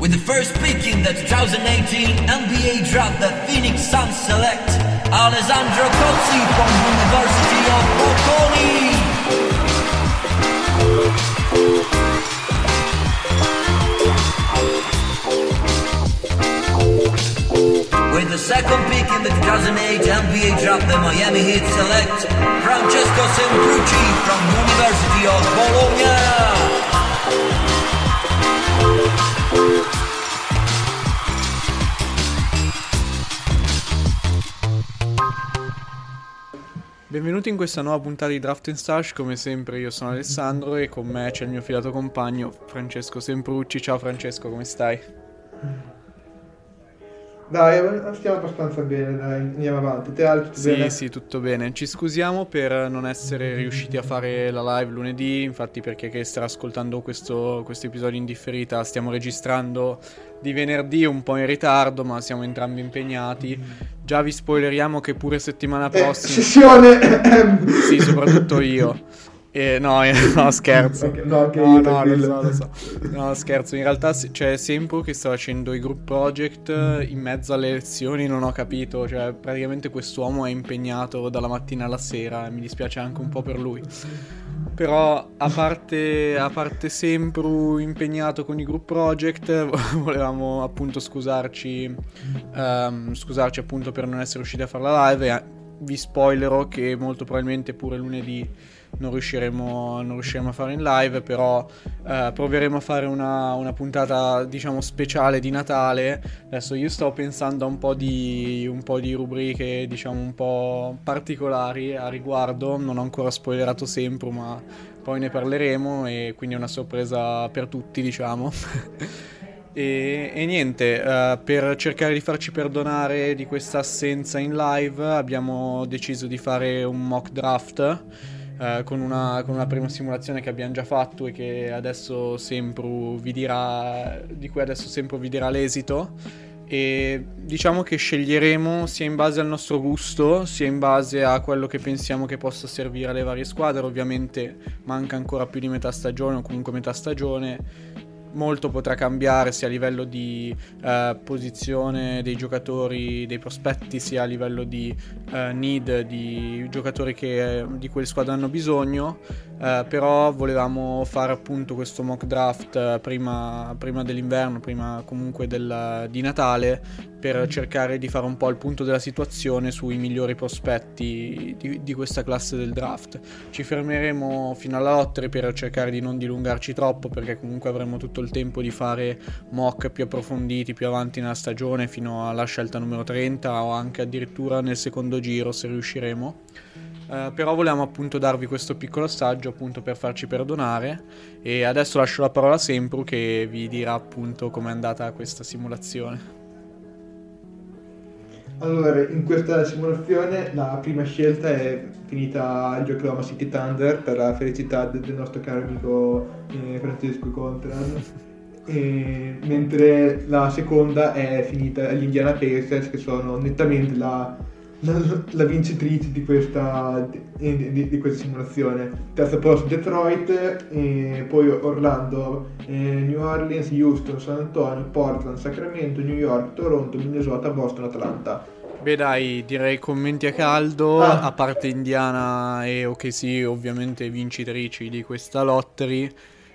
With the first pick in the 2018 NBA draft, the Phoenix Suns select Alessandro Cozzi from University of Bocconi. With the second pick in the 2008 NBA draft, the Miami Heat select Francesco Semprucci from University of Bologna. Benvenuti in questa nuova puntata di Draft Stash, come sempre io sono Alessandro e con me c'è il mio fidato compagno Francesco Semprucci. Ciao Francesco, come stai? Dai, stiamo abbastanza bene, dai, andiamo avanti. Te altro tutto Sì, bene? sì, tutto bene. Ci scusiamo per non essere riusciti a fare la live lunedì, infatti perché chi starà ascoltando questo, questo episodio in differita stiamo registrando di venerdì un po' in ritardo, ma siamo entrambi impegnati. Già vi spoileriamo che pure settimana Eh, prossima... sessione! Sì, soprattutto io. Eh, no, no, scherzo. No, anche no, no, lo so, lo so. No, scherzo. In realtà c'è Sempro che sta facendo i group project eh, in mezzo alle lezioni, non ho capito. Cioè, praticamente quest'uomo è impegnato dalla mattina alla sera e mi dispiace anche un po' per lui. Però, a parte, a parte Sempru impegnato con i group project, volevamo appunto scusarci, ehm, scusarci appunto per non essere riusciti a fare la live eh, vi spoilerò che molto probabilmente pure lunedì non riusciremo, non riusciremo a fare in live, però eh, proveremo a fare una, una puntata, diciamo, speciale di Natale. Adesso io sto pensando a un po' di, un po' di rubriche, diciamo, un po' particolari a riguardo. Non ho ancora spoilerato sempre, ma poi ne parleremo e quindi è una sorpresa per tutti, diciamo. E, e niente, eh, per cercare di farci perdonare di questa assenza in live abbiamo deciso di fare un mock draft eh, con, una, con una prima simulazione che abbiamo già fatto e che adesso Sempru vi dirà, di cui adesso Sempru vi dirà l'esito. E diciamo che sceglieremo sia in base al nostro gusto, sia in base a quello che pensiamo che possa servire alle varie squadre. Ovviamente manca ancora più di metà stagione o comunque metà stagione molto potrà cambiare sia a livello di eh, posizione dei giocatori, dei prospetti, sia a livello di eh, need di giocatori che, di cui le squadre hanno bisogno. Eh, però volevamo fare appunto questo mock draft eh, prima, prima dell'inverno, prima comunque del- di Natale, per cercare di fare un po' il punto della situazione sui migliori prospetti di, di questa classe del draft. Ci fermeremo fino alla lottery per cercare di non dilungarci troppo perché comunque avremo tutto il tempo di fare mock più approfonditi più avanti nella stagione fino alla scelta numero 30 o anche addirittura nel secondo giro se riusciremo. Eh, però volevamo appunto darvi questo piccolo assaggio appunto per farci perdonare e adesso lascio la parola a Sempru che vi dirà appunto com'è andata questa simulazione. Allora, in questa simulazione la prima scelta è finita al Oklahoma City Thunder per la felicità del, nostro caro amico eh, Francesco Contran. E- mentre la seconda è finita agli Indiana Pacers che sono nettamente la, la- la vincitrice di questa, di, di- di questa simulazione. Terzo posto Detroit, e poi Orlando, eh, New Orleans, Houston, San Antonio, Portland, Sacramento, New York, Toronto, Minnesota, Boston, Atlanta. Beh dai, direi commenti a caldo, Ah. a parte Indiana e OKC ovviamente vincitrici di questa lottery.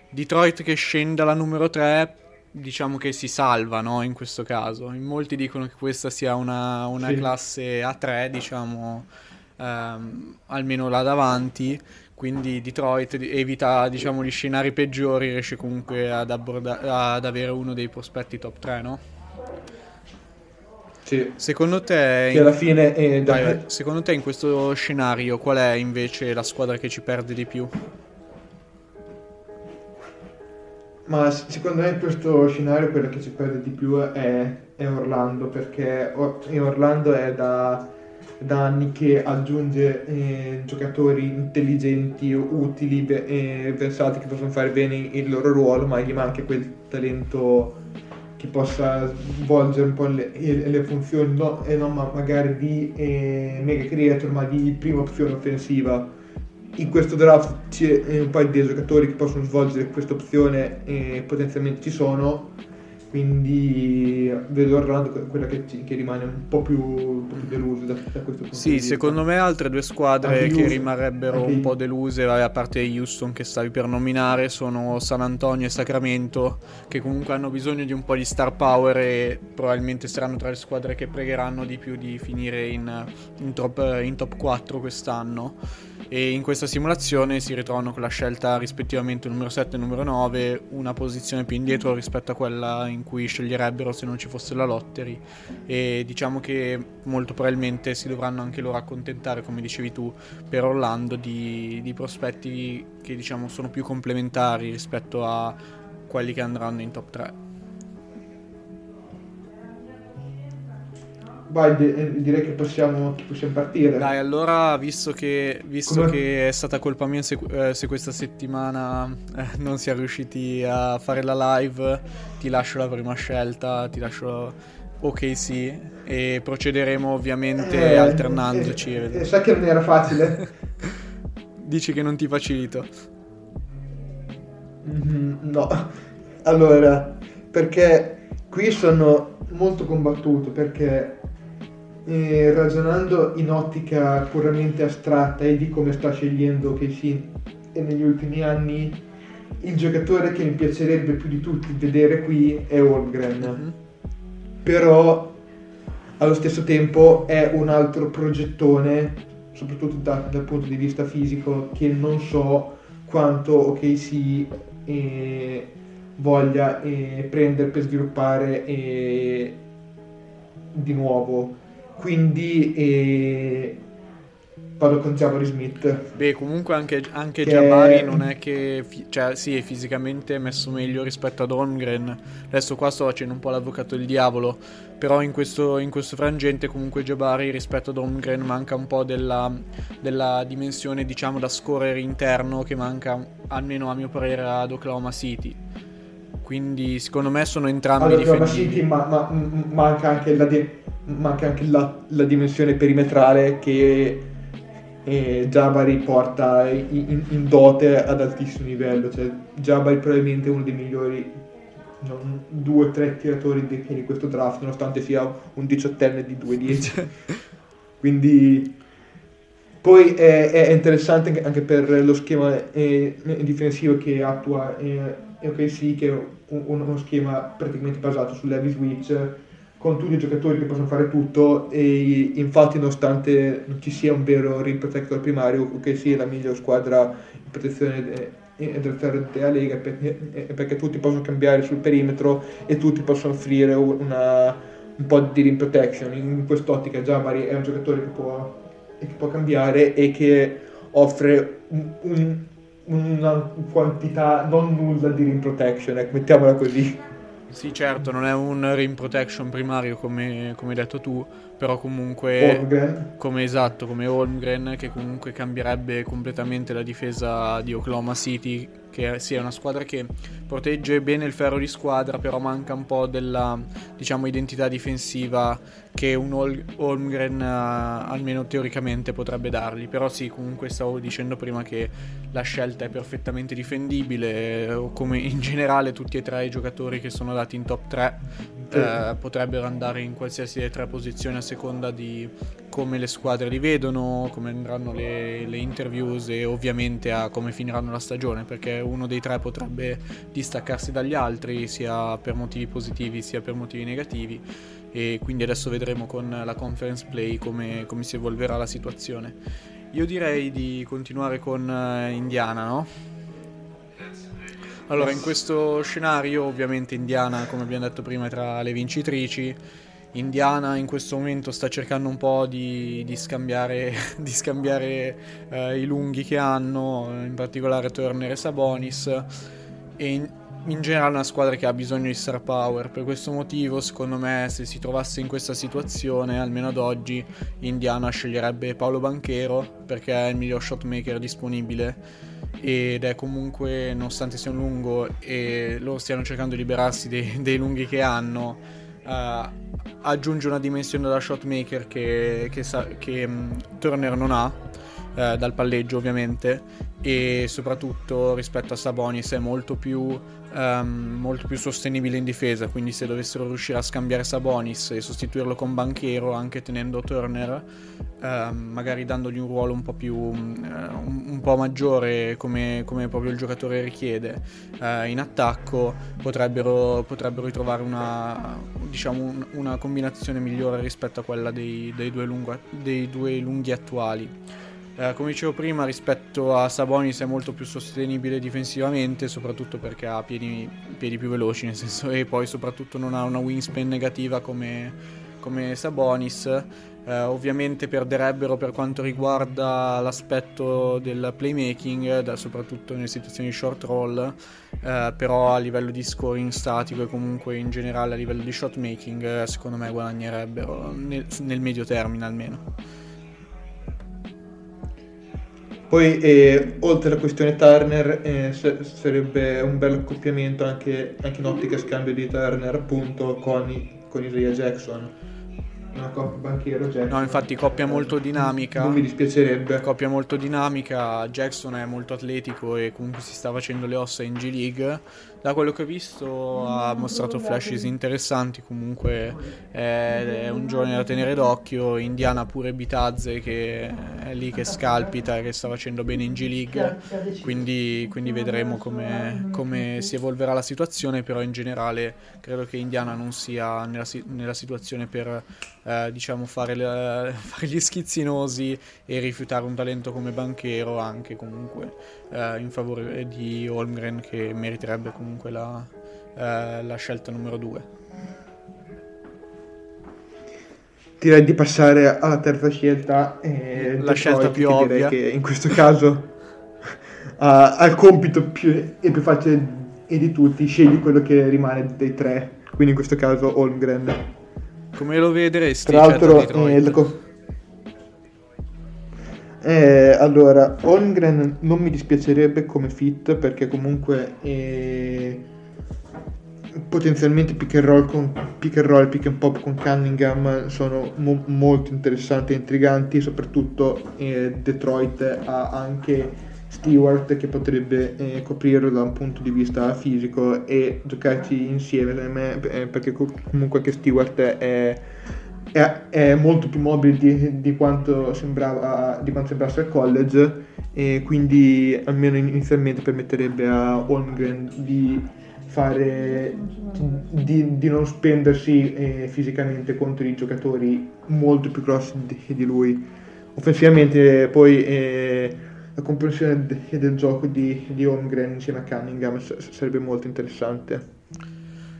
Detroit che scende alla numero 3, diciamo che si salva no, in questo caso. In molti dicono che questa sia una, una Sì. classe A3, diciamo, ehm, almeno là davanti. Quindi Detroit evita diciamo, gli scenari peggiori, riesce comunque ad, abborda- ad avere uno dei prospetti top 3, no? Sì. Secondo te... Che alla fine è da- Vai, vai. Secondo te in questo scenario qual è invece la squadra che ci perde di più? Ma secondo me in questo scenario quello che ci perde di più è, è Orlando, perché Orlando è da, da anni che aggiunge eh, giocatori intelligenti, utili, e versati che possono fare bene il loro ruolo, ma gli manca quel talento che possa svolgere un po' le, le- funzioni, no- e non ma- magari di eh, mega creator, ma di prima opzione offensiva in questo draft c'è eh, un paio di giocatori che possono svolgere questa opzione e potenzialmente ci sono quindi vedo Orlando quella che, che rimane un po' più, un po più delusa da, da, questo punto sì, di vista. secondo me altre due squadre Anche che Houston- rimarrebbero anche un po' deluse, a parte Houston che stavi per nominare, sono San Antonio e Sacramento, che comunque hanno bisogno di un po' di star power e probabilmente saranno tra le squadre che pregheranno di più di finire in, in top, in top 4 quest'anno. E in questa simulazione si ritrovano con la scelta rispettivamente numero 7 e numero 9, una posizione più indietro rispetto a quella in cui sceglierebbero se non ci fosse la lottery. E diciamo che molto probabilmente si dovranno anche loro accontentare, come dicevi tu, per Orlando di, di prospetti che diciamo sono più complementari rispetto a quelli che andranno in top 3. Vai, eh, direi che possiamo, che possiamo partire. Dai, allora, visto che, visto Come- che è stata colpa mia se, eh, se questa settimana eh, non si è riusciti a fare la live, ti lascio la prima scelta, ti lascio OKC e procederemo ovviamente Eh, alternandoci. eh, eh, sai che non era facile? Dici che non ti facilito. Mhm, no, allora, perché qui sono molto combattuto perché eh, ragionando in ottica puramente astratta e di come sta scegliendo KC negli ultimi anni, il giocatore che mi piacerebbe più di tutti vedere qui è Holmgren. Mhm. però allo stesso tempo è un altro progettone, soprattutto da- dal punto di vista fisico, che non so quanto OKC eh, voglia eh, prendere per sviluppare eh, di nuovo. Quindi eh, vado con Jabari Smith. Beh, comunque anche, anche Che- Jabari non è che... fi- cioè, sì, è fisicamente messo meglio rispetto ad Holmgren. Adesso qua sto facendo un po' l'avvocato del diavolo. Però in questo, in questo frangente comunque Jabari rispetto ad Holmgren manca un po' della, della dimensione, diciamo, da scorer interno che manca, almeno a mio parere, ad Oklahoma City. Quindi secondo me sono entrambi Allora, difendibili. City ma, ma- manca anche, la, di- manca anche la, la dimensione perimetrale che eh, Jabari porta in, in- dote ad altissimo livello. Cioè, Jabari probabilmente è uno dei migliori non, due o tre tiratori di, di questo draft, nonostante sia un diciottenne di 2-10. Quindi poi è, è interessante anche- per lo schema eh, difensivo che attua eh, OKC, che è un- uno schema praticamente basato sull'heavy switch, con tutti i giocatori che possono fare tutto e infatti nonostante non ci sia un vero rim protector primario, OKC è la miglior squadra in protezione della Lega perché, tutti possono cambiare sul perimetro e tutti possono offrire una, un po' di rim protection. In quest'ottica Jabari è un giocatore che può che può cambiare e che offre un- un- una quantità non nulla di rim protection, ecco, mettiamola così. Sì, certo, non è un rim protection primario come, come hai detto tu, però comunque... Holmgren. come esatto, come Holmgren che comunque cambierebbe completamente la difesa di Oklahoma City, che sia una squadra che protegge bene il ferro di squadra, però manca un po' della diciamo identità difensiva che un Hol- Holmgren eh, almeno teoricamente potrebbe dargli. Però sì, comunque stavo dicendo prima che la scelta è perfettamente difendibile, o come in generale tutti e tre i giocatori che sono dati in top 3 Sì. eh, potrebbero andare in qualsiasi delle tre posizioni a seconda di come le squadre li vedono, come andranno le, le interviews e ovviamente a come finiranno la stagione, perché uno dei tre potrebbe distaccarsi dagli altri sia per motivi positivi sia per motivi negativi e quindi adesso vedremo con la conference play come, come si evolverà la situazione. Io direi di continuare con eh, Indiana, no? Allora, in questo scenario, ovviamente Indiana, come abbiamo detto prima, è tra le vincitrici. Indiana in questo momento sta cercando un po' di, di scambiare, di scambiare eh, i lunghi che hanno, in particolare Turner e Sabonis. E in generale una squadra che ha bisogno di star power. Per questo motivo, secondo me, se si trovasse in questa situazione, almeno ad oggi, Indiana sceglierebbe Paolo Banchero perché è il miglior shotmaker disponibile ed è comunque, nonostante sia un lungo e loro stiano cercando di liberarsi dei, dei lunghi che hanno, eh, aggiunge una dimensione da shotmaker che, che, sa- che, mm, Turner non ha eh, dal palleggio ovviamente e soprattutto rispetto a Sabonis è molto più, um, molto più sostenibile in difesa, quindi se dovessero riuscire a scambiare Sabonis e sostituirlo con Banchero anche tenendo Turner, um, magari dandogli un ruolo un po' più uh, un, un, po' maggiore come, come, proprio il giocatore richiede uh, in attacco, potrebbero, potrebbero ritrovare una, diciamo, un, una combinazione migliore rispetto a quella dei, dei, due, lungo, dei due lunghi attuali. Eh, come dicevo prima, rispetto a Sabonis è molto più sostenibile difensivamente, soprattutto perché ha piedi, piedi più veloci, nel senso, e poi soprattutto non ha una wingspan negativa come, come Sabonis. Eh, ovviamente perderebbero per quanto riguarda l'aspetto del playmaking, da, soprattutto nelle situazioni short roll, eh, però a livello di scoring statico e comunque in generale a livello di shot making, eh, secondo me guadagnerebbero nel, nel medio termine almeno. Poi, eh, oltre alla questione Turner, eh, sarebbe un bel accoppiamento anche, anche in ottica scambio di Turner, appunto, con, con Isaiah Jackson una coppia banchiero Jackson. No, infatti coppia molto dinamica. Non mi dispiacerebbe. Coppia molto dinamica. Jackson è molto atletico e comunque si sta facendo le ossa in G League. Da quello che ho visto ha mostrato flashes interessanti. Comunque è, è un giovane da tenere d'occhio. Indiana pure Bitazze che è lì che scalpita che sta facendo bene in G League. Quindi, quindi vedremo come, come, si evolverà la situazione. Però in generale credo che Indiana non sia nella, nella situazione per eh, diciamo fare, le, fare, gli schizzinosi e rifiutare un talento come banchero anche comunque eh, in favore di Holmgren che meriterebbe comunque la, eh, la scelta numero due. Direi di passare alla terza scelta. Eh, la scelta più ovvia. Che in questo caso ha, il compito più, e più facile di tutti, scegli quello che rimane dei tre, quindi in questo caso Holmgren. Come lo vedresti? Tra l'altro, eh, co- eh, allora, Holmgren non mi dispiacerebbe come fit perché comunque eh, potenzialmente pick and roll, con, pick and roll, pick and pop con Cunningham sono mo- molto interessanti e intriganti, soprattutto eh, Detroit ha anche Stewart che potrebbe eh, coprirlo da un punto di vista fisico e giocarci insieme me, eh, perché comunque anche Stewart è, è, è molto più mobile di, di, quanto sembrava di quanto sembrasse al college e quindi almeno inizialmente permetterebbe a Holmgren di fare di, di non spendersi eh, fisicamente contro i giocatori molto più grossi di, di lui offensivamente poi eh, la comprensione de- del gioco di, di Holmgren insieme a Cunningham s- sarebbe molto interessante.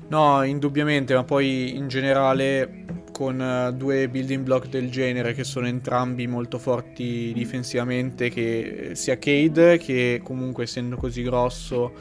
No, indubbiamente, ma poi in generale con uh, due building block del genere che sono entrambi molto forti difensivamente, che sia Cade che comunque essendo così grosso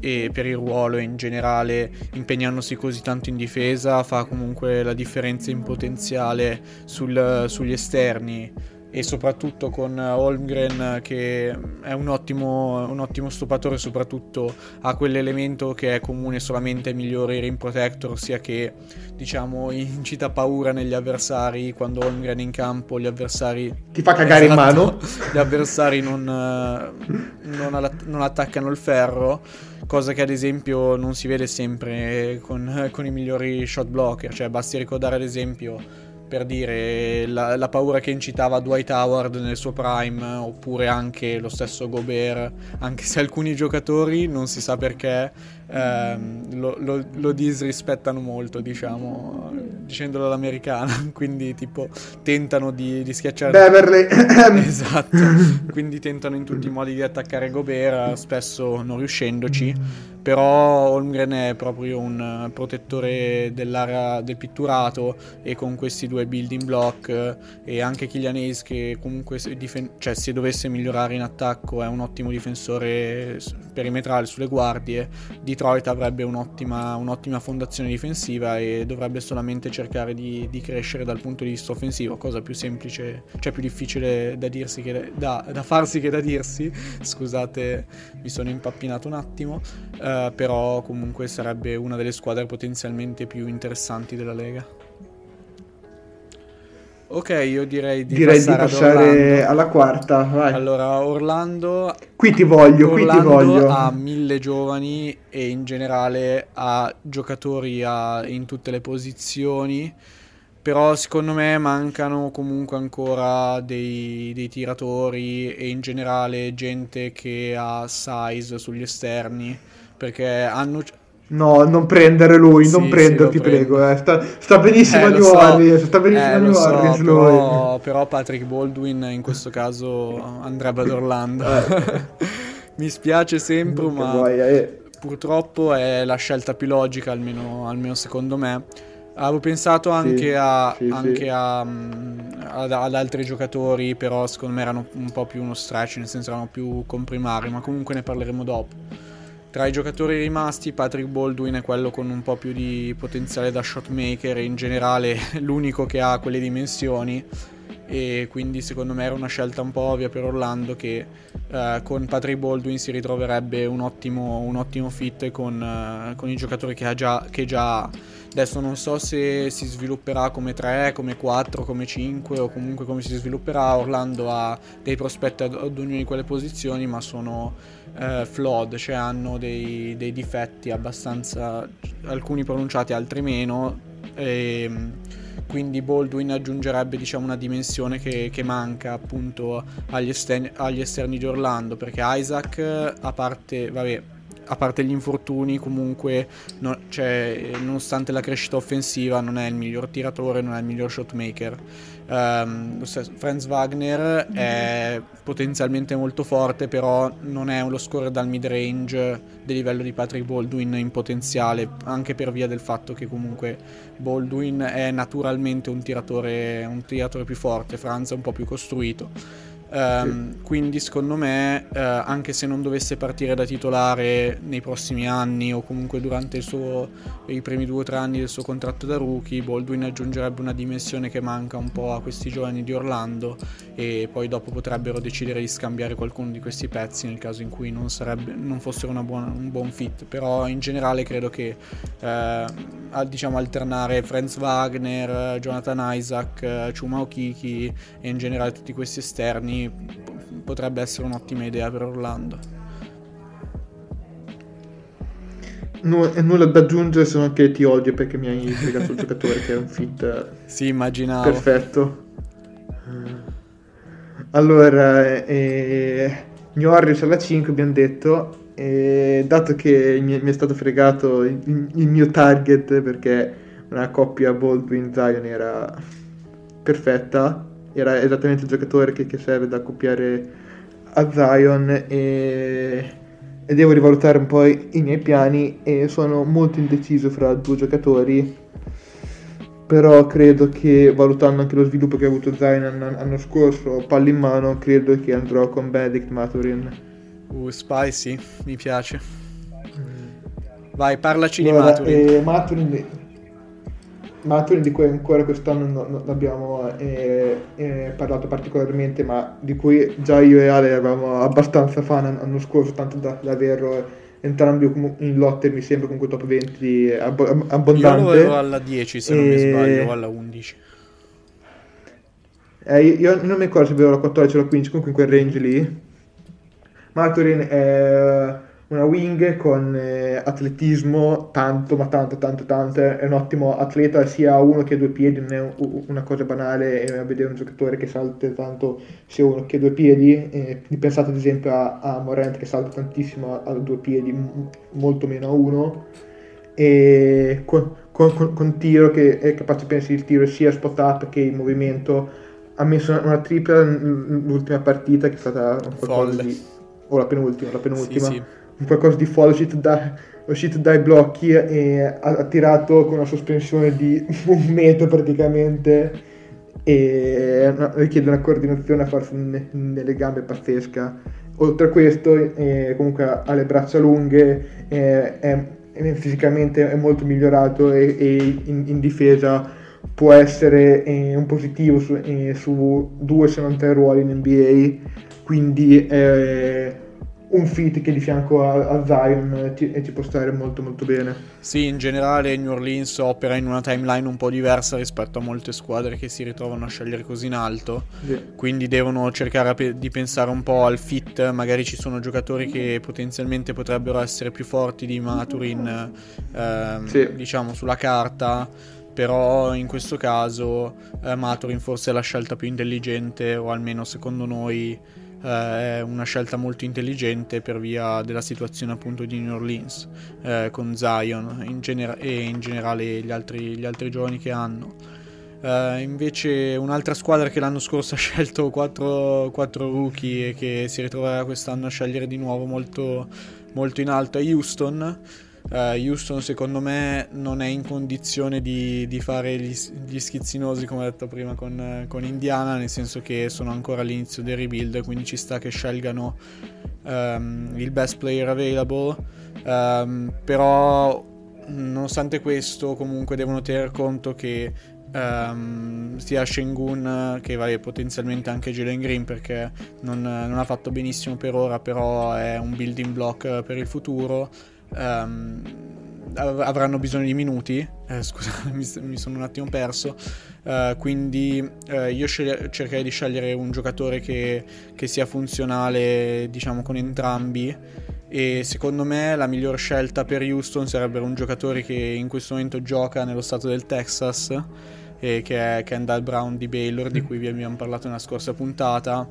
e per il ruolo in generale impegnandosi così tanto in difesa fa comunque la differenza in potenziale sul, sugli esterni e soprattutto con Holmgren che è un ottimo, un ottimo stopatore, soprattutto ha quell'elemento che è comune solamente ai migliori rim protector, ossia che diciamo incita paura negli avversari quando Holmgren è in campo, gli avversari ti fa cagare esatto, in mano, gli avversari non, non, att- non, attaccano il ferro. Cosa che ad esempio non si vede sempre con, con i migliori shot blocker, cioè basti ricordare ad esempio per dire la, la, paura che incitava Dwight Howard nel suo prime, oppure anche lo stesso Gobert, anche se alcuni giocatori non si sa perché ehm, lo, lo, lo, disrispettano molto, diciamo, dicendolo all'americana, quindi tipo tentano di, di schiacciare... Beverly! esatto, quindi tentano in tutti i modi di attaccare Gobert, spesso non riuscendoci però Holmgren è proprio un protettore dell'area del pitturato e con questi due building block e anche Hayes che comunque se, difen- cioè, se dovesse migliorare in attacco è un ottimo difensore perimetrale sulle guardie. Detroit avrebbe un'ottima, un'ottima fondazione difensiva e dovrebbe solamente cercare di, di, crescere dal punto di vista offensivo cosa più semplice cioè più difficile da dirsi che da, da farsi che da dirsi. Scusate mi sono impappinato un attimo. Uh, eh, però comunque sarebbe una delle squadre potenzialmente più interessanti della Lega. Ok, io direi di direi passare, di passare alla quarta. Vai. Allora, Orlando. Qui ti voglio, Orlando qui ti voglio. ha mille giovani e in generale ha giocatori a, in tutte le posizioni. Però secondo me mancano comunque ancora dei, dei tiratori e in generale gente che ha size sugli esterni. Perché hanno, No, non prendere lui, Sì, non sì, prendere, lo ti prendo. prego. eh. Sta, sta benissimo Eh, New so. Orleans, sta benissimo Eh, a lo New so, Orleans però, però Patrick Baldwin in questo caso andrebbe ad Orlando. Mi spiace sempre, Che ma vuoi, eh. purtroppo è la scelta più logica, almeno, almeno secondo me. Avevo pensato anche, a, sì, sì. anche a, mm, ad, ad altri giocatori, però secondo me erano un po' più uno stretch, nel senso erano più comprimari, ma comunque ne parleremo dopo. Tra i giocatori rimasti, Patrick Baldwin è quello con un po' più di potenziale da shotmaker e in generale l'unico che ha quelle dimensioni e quindi secondo me era una scelta un po' ovvia per Orlando che eh, con Patrick Baldwin si ritroverebbe un ottimo, un ottimo fit con, eh, con i giocatori che ha già, che già. Adesso non so se si svilupperà come 3, come 4, come 5 o comunque come si svilupperà. Orlando ha dei prospetti ad, ad ognuna di quelle posizioni, ma sono eh, flawed, cioè hanno dei, dei difetti abbastanza, alcuni pronunciati, altri meno. E, quindi Baldwin aggiungerebbe diciamo una dimensione che, che manca appunto agli esterni, agli esterni di Orlando perché Isaac a parte vabbè a parte gli infortuni comunque no- cioè, nonostante la crescita offensiva non è il miglior tiratore non è il miglior shotmaker Stesso, Franz Wagner è potenzialmente molto forte però non è lo scorer dal mid range del livello di Patrick Baldwin in potenziale anche per via del fatto che comunque Baldwin è naturalmente un tiratore, un tiratore più forte Franz è un po' più costruito Ehm, Quindi secondo me, eh, anche se non dovesse partire da titolare nei prossimi anni o comunque durante suo- i primi due o tre anni del suo contratto da rookie, Baldwin aggiungerebbe una dimensione che manca un po' a questi giovani di Orlando e poi dopo potrebbero decidere di scambiare qualcuno di questi pezzi nel caso in cui non, sarebbe, non fossero buona- un buon fit. Però in generale credo che al- diciamo alternare Franz Wagner, Jonathan Isaac, eh, Chuma Okiki e in generale tutti questi esterni potrebbe essere un'ottima idea per Orlando. E nulla da aggiungere se non che ti odio perché mi hai spiegato il giocatore che è un fit eh, Sì, immaginavo. perfetto. Allora, eh, New Orleans alla 5 abbiamo detto, e dato che mi, mi è stato fregato il, il mio target perché una coppia Baldwin-Zion era perfetta, era esattamente il giocatore che, che serve da accoppiare a Zion e, e devo rivalutare un po' i, i miei piani e sono molto indeciso fra due giocatori però credo che valutando anche lo sviluppo che ha avuto Zion l'anno scorso palla in mano credo che andrò con Benedict Maturin Uh, spicy, mi piace. Vai, parlaci di Allora, Maturin. eh, Maturin, Maturin di cui ancora quest'anno non, non abbiamo eh, eh, parlato particolarmente, ma di cui già io e Ale eravamo abbastanza fan an- l'anno scorso, tanto da, da averlo entrambi in lotte, mi sembra, comunque top 20 abbo- ab- Io lo abbondante. avevo alla 10 se non mi E- sbaglio, o alla 11. Eh, io, non mi ricordo se avevo la 14 o la 15, comunque in quel range lì. Maturin è una wing con eh, atletismo, tanto, ma tanto, tanto, tanto. È un ottimo atleta, sia a uno che a due piedi, non è una cosa banale eh, vedere un giocatore che salta tanto sia uno che a due piedi. Eh, pensate ad esempio a, a Morant che salta tantissimo a, a due piedi, m- molto meno a uno. E con, con- con- con tiro che è capace pensi il tiro sia spot up che in movimento ha messo una, una tripla n- l'ultima partita che è stata un qualcosa Folle. di o la penultima, la penultima Sì, sì. Qualcosa di folle, uscito, da- uscito dai blocchi e ha, tirato con una sospensione di un metro praticamente e richiede una coordinazione a ne- nelle gambe pazzesca. Oltre a questo, eh, comunque ha le braccia lunghe, eh, è, è fisicamente è molto migliorato e, e in, in difesa può essere eh, un positivo su, eh, su due se non tre ruoli in NBA quindi è un fit che di fianco a, a Zion ti, e ci può stare molto molto bene. Sì, in generale New Orleans opera in una timeline un po' diversa rispetto a molte squadre che si ritrovano a scegliere così in alto, sì. quindi devono cercare di pensare un po' al fit, magari ci sono giocatori che potenzialmente potrebbero essere più forti di Maturin, ehm, sì. diciamo sulla carta, però in questo caso eh, Maturin forse è la scelta più intelligente o almeno secondo noi eh, è una scelta molto intelligente per via della situazione appunto di New Orleans eh, con Zion in gener- e in generale gli altri, gli altri giovani che hanno. Uh, invece un'altra squadra che l'anno scorso ha scelto 4, 4 rookie e che si ritroverà quest'anno a scegliere di nuovo molto, molto in alto è Houston Uh, Houston secondo me non è in condizione di, di fare gli, gli, schizzinosi come ho detto prima con, con, Indiana nel senso che sono ancora all'inizio del rebuild quindi ci sta che scelgano um, il best player available. Um, però nonostante questo comunque devono tener conto che um, sia Shengun che vabbè, potenzialmente anche Jalen Green perché non, non ha fatto benissimo per ora però è un building block per il futuro um, avranno bisogno di minuti. Eh, scusa, mi, mi, sono un attimo perso. Uh, quindi uh, io scel- cercherei di scegliere un giocatore che, che, sia funzionale, diciamo, con entrambi. E secondo me la miglior scelta per Houston sarebbe un giocatore che in questo momento gioca nello stato del Texas, e che è Kendall Brown di Baylor, di cui vi abbiamo parlato nella scorsa puntata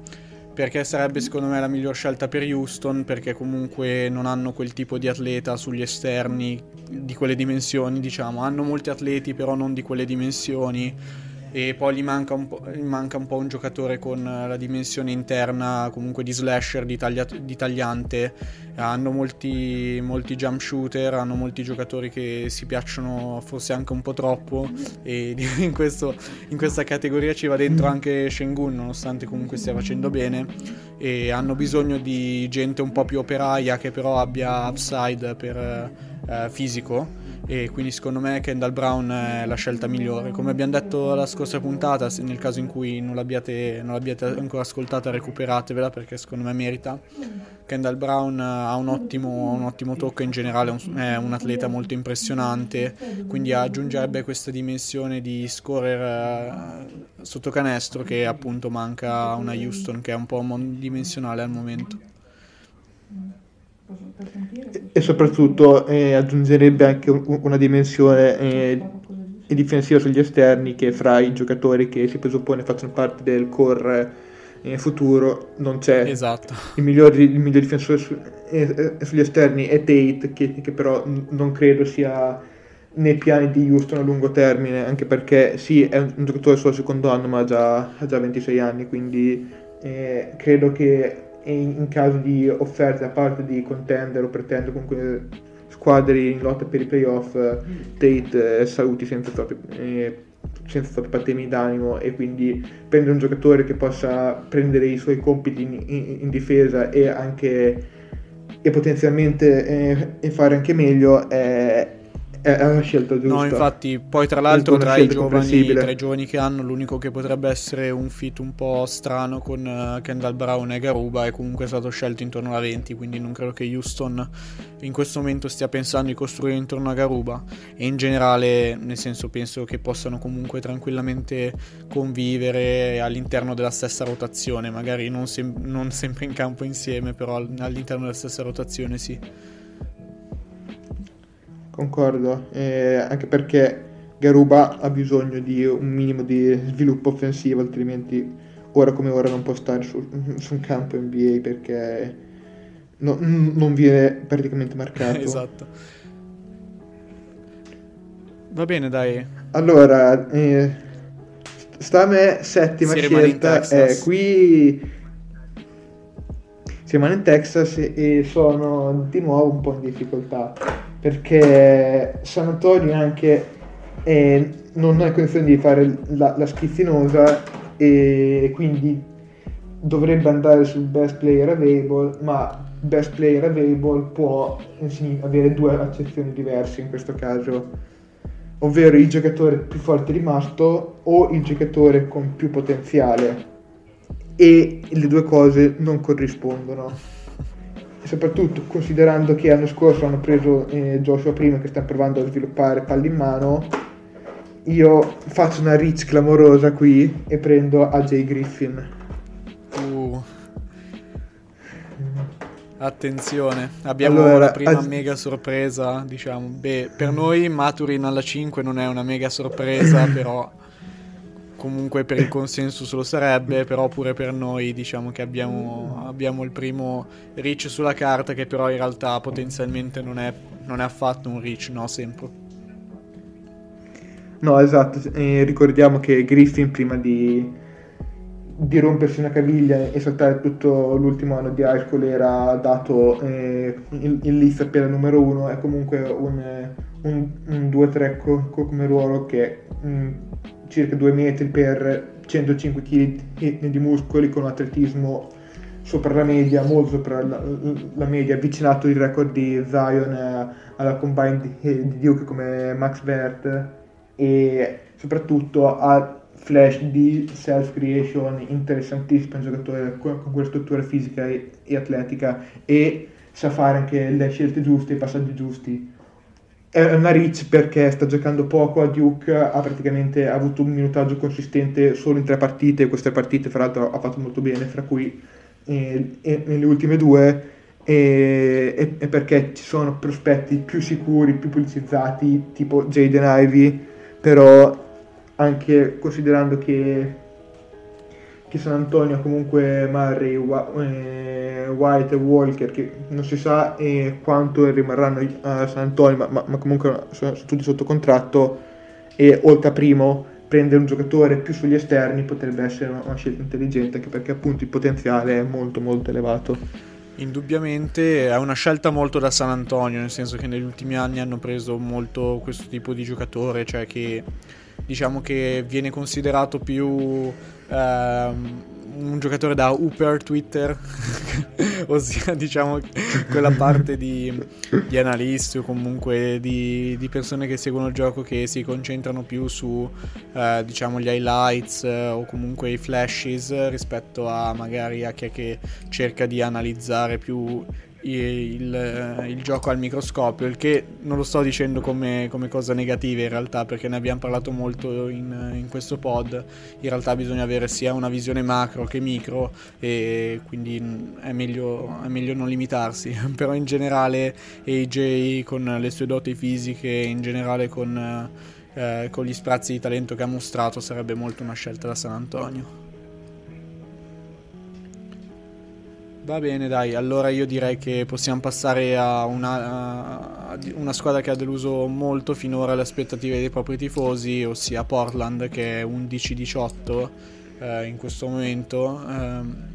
perché sarebbe secondo me la miglior scelta per Houston perché comunque non hanno quel tipo di atleta sugli esterni di quelle dimensioni diciamo. Hanno molti atleti però non di quelle dimensioni e poi gli manca un po', manca un, po un giocatore con la dimensione interna comunque di slasher, di, taglia, di tagliante. Hanno molti, molti, jump shooter hanno molti giocatori che si piacciono forse anche un po' troppo. E in, questo, in questa categoria ci va dentro anche Shengun nonostante comunque stia facendo bene. E hanno bisogno di gente un po' più operaia che però abbia upside per eh, fisico e quindi secondo me Kendall Brown è la scelta migliore. Come abbiamo detto la scorsa puntata, nel caso in cui non l'abbiate, non l'abbiate ancora ascoltata recuperatevela perché secondo me merita. Kendall Brown ha un ottimo, un ottimo tocco in generale, è un atleta molto impressionante, quindi aggiungerebbe questa dimensione di scorer eh, sotto canestro che appunto manca a una Houston che è un po' monodimensionale al momento e soprattutto eh, aggiungerebbe anche un, una dimensione eh, difensiva sugli esterni che fra i giocatori che si presuppone facciano parte del core eh, futuro non c'è. Esatto. il, miglior, il miglior difensore su, eh, eh, sugli esterni è Tate che, che però n- non credo sia nei piani di Houston a lungo termine anche perché sì è un, un giocatore solo al secondo anno ma ha già, ha già 26 anni quindi eh, credo che in, caso di offerte da parte di contender o pretender comunque squadre in lotta per i playoff Tate eh, saluti senza troppi eh, senza troppi patemi d'animo e quindi prendere un giocatore che possa prendere i suoi compiti in, in, in difesa e anche e potenzialmente eh, e fare anche meglio è, è una scelta giusta. No, infatti, poi tra l'altro tra i, giovani, tra i, giovani, che hanno, l'unico che potrebbe essere un fit un po' strano con uh, Kendall Brown e Garuba è comunque stato scelto intorno alla 20, quindi non credo che Houston in questo momento stia pensando di costruire intorno a Garuba e in generale, nel senso, penso che possano comunque tranquillamente convivere all'interno della stessa rotazione, magari non, sem- non sempre in campo insieme, però all'interno della stessa rotazione sì. Concordo, eh, anche perché Garuba ha bisogno di un minimo di sviluppo offensivo, altrimenti ora come ora non può stare su, su un campo NBA perché no, non viene praticamente marcato. esatto. Va bene, dai. Allora, eh, sta a me settima si scelta. Eh, qui rimane in Texas e sono di nuovo un po' in difficoltà perché San Antonio anche eh, non ha condizione di fare la, la schizzinosa e quindi dovrebbe andare sul best player available ma best player available può avere due accezioni diverse in questo caso ovvero il giocatore più forte rimasto o il giocatore con più potenziale e le due cose non corrispondono soprattutto considerando che l'anno scorso hanno preso eh, Joshua prima che sta provando a sviluppare palla in mano, io faccio una reach clamorosa qui e prendo AJ Griffin. Uh. Attenzione, abbiamo allora, la prima az... mega sorpresa, diciamo. Beh, per noi Maturin alla 5 non è una mega sorpresa, però comunque per il consensus lo sarebbe, però pure per noi diciamo che abbiamo, abbiamo il primo reach sulla carta che però in realtà potenzialmente non è, non è affatto un reach, no, sempre. No, esatto, e ricordiamo che Griffin prima di, di, rompersi una caviglia e saltare tutto l'ultimo anno di high school era dato eh, in, in, lista per la numero uno, è comunque un, un, un 2-3 co, come ruolo che... Mh, mm, circa 2 metri per 105 kg di muscoli con un atletismo sopra la media, molto sopra la, la media, avvicinato il record di Zion eh, alla combine di, di Duke come Max Vert e soprattutto ha flash di self creation interessantissimo, un giocatore con quella struttura fisica e, e atletica e sa fare anche le scelte giuste, i passaggi giusti è una reach perché sta giocando poco a Duke, ha praticamente avuto un minutaggio consistente solo in tre partite, queste partite fra l'altro ha fatto molto bene, fra cui eh, nelle ultime due, e, e, e, perché ci sono prospetti più sicuri, più pubblicizzati, tipo Jaden Ivy, però anche considerando che che San Antonio comunque Murray, eh, White e Walker che non si sa quanto rimarranno a San Antonio ma, ma, ma comunque sono, sono, tutti sotto contratto e oltre a primo prendere un giocatore più sugli esterni potrebbe essere una, una scelta intelligente anche perché appunto il potenziale è molto molto elevato. Indubbiamente è una scelta molto da San Antonio, nel senso che negli ultimi anni hanno preso molto questo tipo di giocatore, cioè che diciamo che viene considerato più ehm, un giocatore da Uber Twitter, ossia diciamo quella parte di, di analisti o comunque di, di, persone che seguono il gioco che si concentrano più su eh, diciamo gli highlights eh, o comunque i flashes rispetto a magari a chi è che cerca di analizzare più il, il, gioco al microscopio, il che non lo sto dicendo come, come cosa negativa in realtà, perché ne abbiamo parlato molto in, in, questo pod. In realtà bisogna avere sia una visione macro che micro, e quindi è meglio, è meglio non limitarsi. Però in generale AJ con le sue doti fisiche, in generale con, eh, con gli sprazzi di talento che ha mostrato, sarebbe molto una scelta da San Antonio. Va bene, dai, allora io direi che possiamo passare a una, a una, squadra che ha deluso molto finora le aspettative dei propri tifosi, ossia Portland che è 11-18 eh, in questo momento. Eh,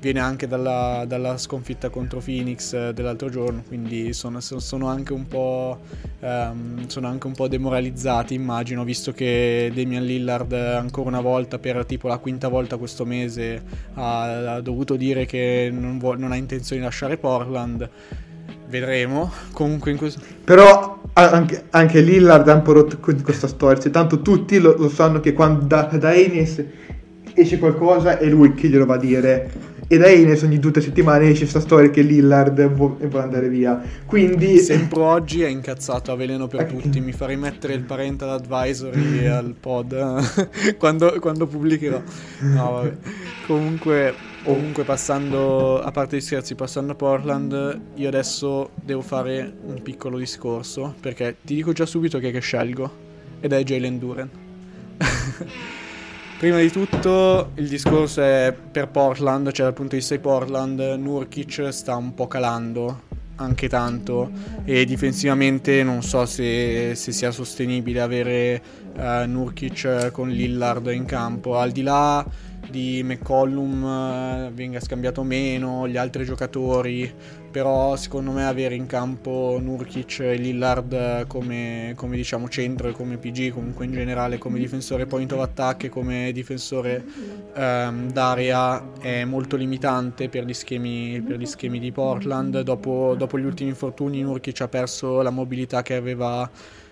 viene anche dalla, dalla, sconfitta contro Phoenix eh, dell'altro giorno, quindi sono, sono, anche um, sono, anche un po', demoralizzati, immagino, visto che Damian Lillard ancora una volta, per tipo la quinta volta questo mese, ha, ha dovuto dire che non, vuole, non ha intenzione di lasciare Portland. Vedremo. Comunque in questo... Però anche, anche Lillard ha un po' rotto questa storia. Cioè, tanto tutti lo, lo sanno che quando da, da Enes esce qualcosa è lui che glielo va a dire e da Ines ogni due o tre settimane esce questa storia che Lillard vuole andare via. Quindi... Sempre oggi è incazzato a veleno per okay. tutti. Mi fa rimettere il parental advisory al pod quando, quando, pubblicherò. No, vabbè. Comunque, comunque, passando, a parte gli scherzi, passando a Portland, io adesso devo fare un piccolo discorso. Perché ti dico già subito che, che scelgo. Ed è Jalen Duren. Prima di tutto il discorso è per Portland, cioè dal punto di vista di Portland, Nurkic sta un po' calando anche tanto e difensivamente non so se, se sia sostenibile avere uh, Nurkic con Lillard in campo, al di là di McCollum uh, venga scambiato meno, gli altri giocatori però secondo me avere in campo Nurkic e Lillard come, come diciamo centro e come PG comunque in generale come difensore point of attack e come difensore um, d'area è molto limitante per gli schemi, per gli schemi di Portland. Dopo, dopo, gli ultimi infortuni Nurkic ha perso la mobilità che aveva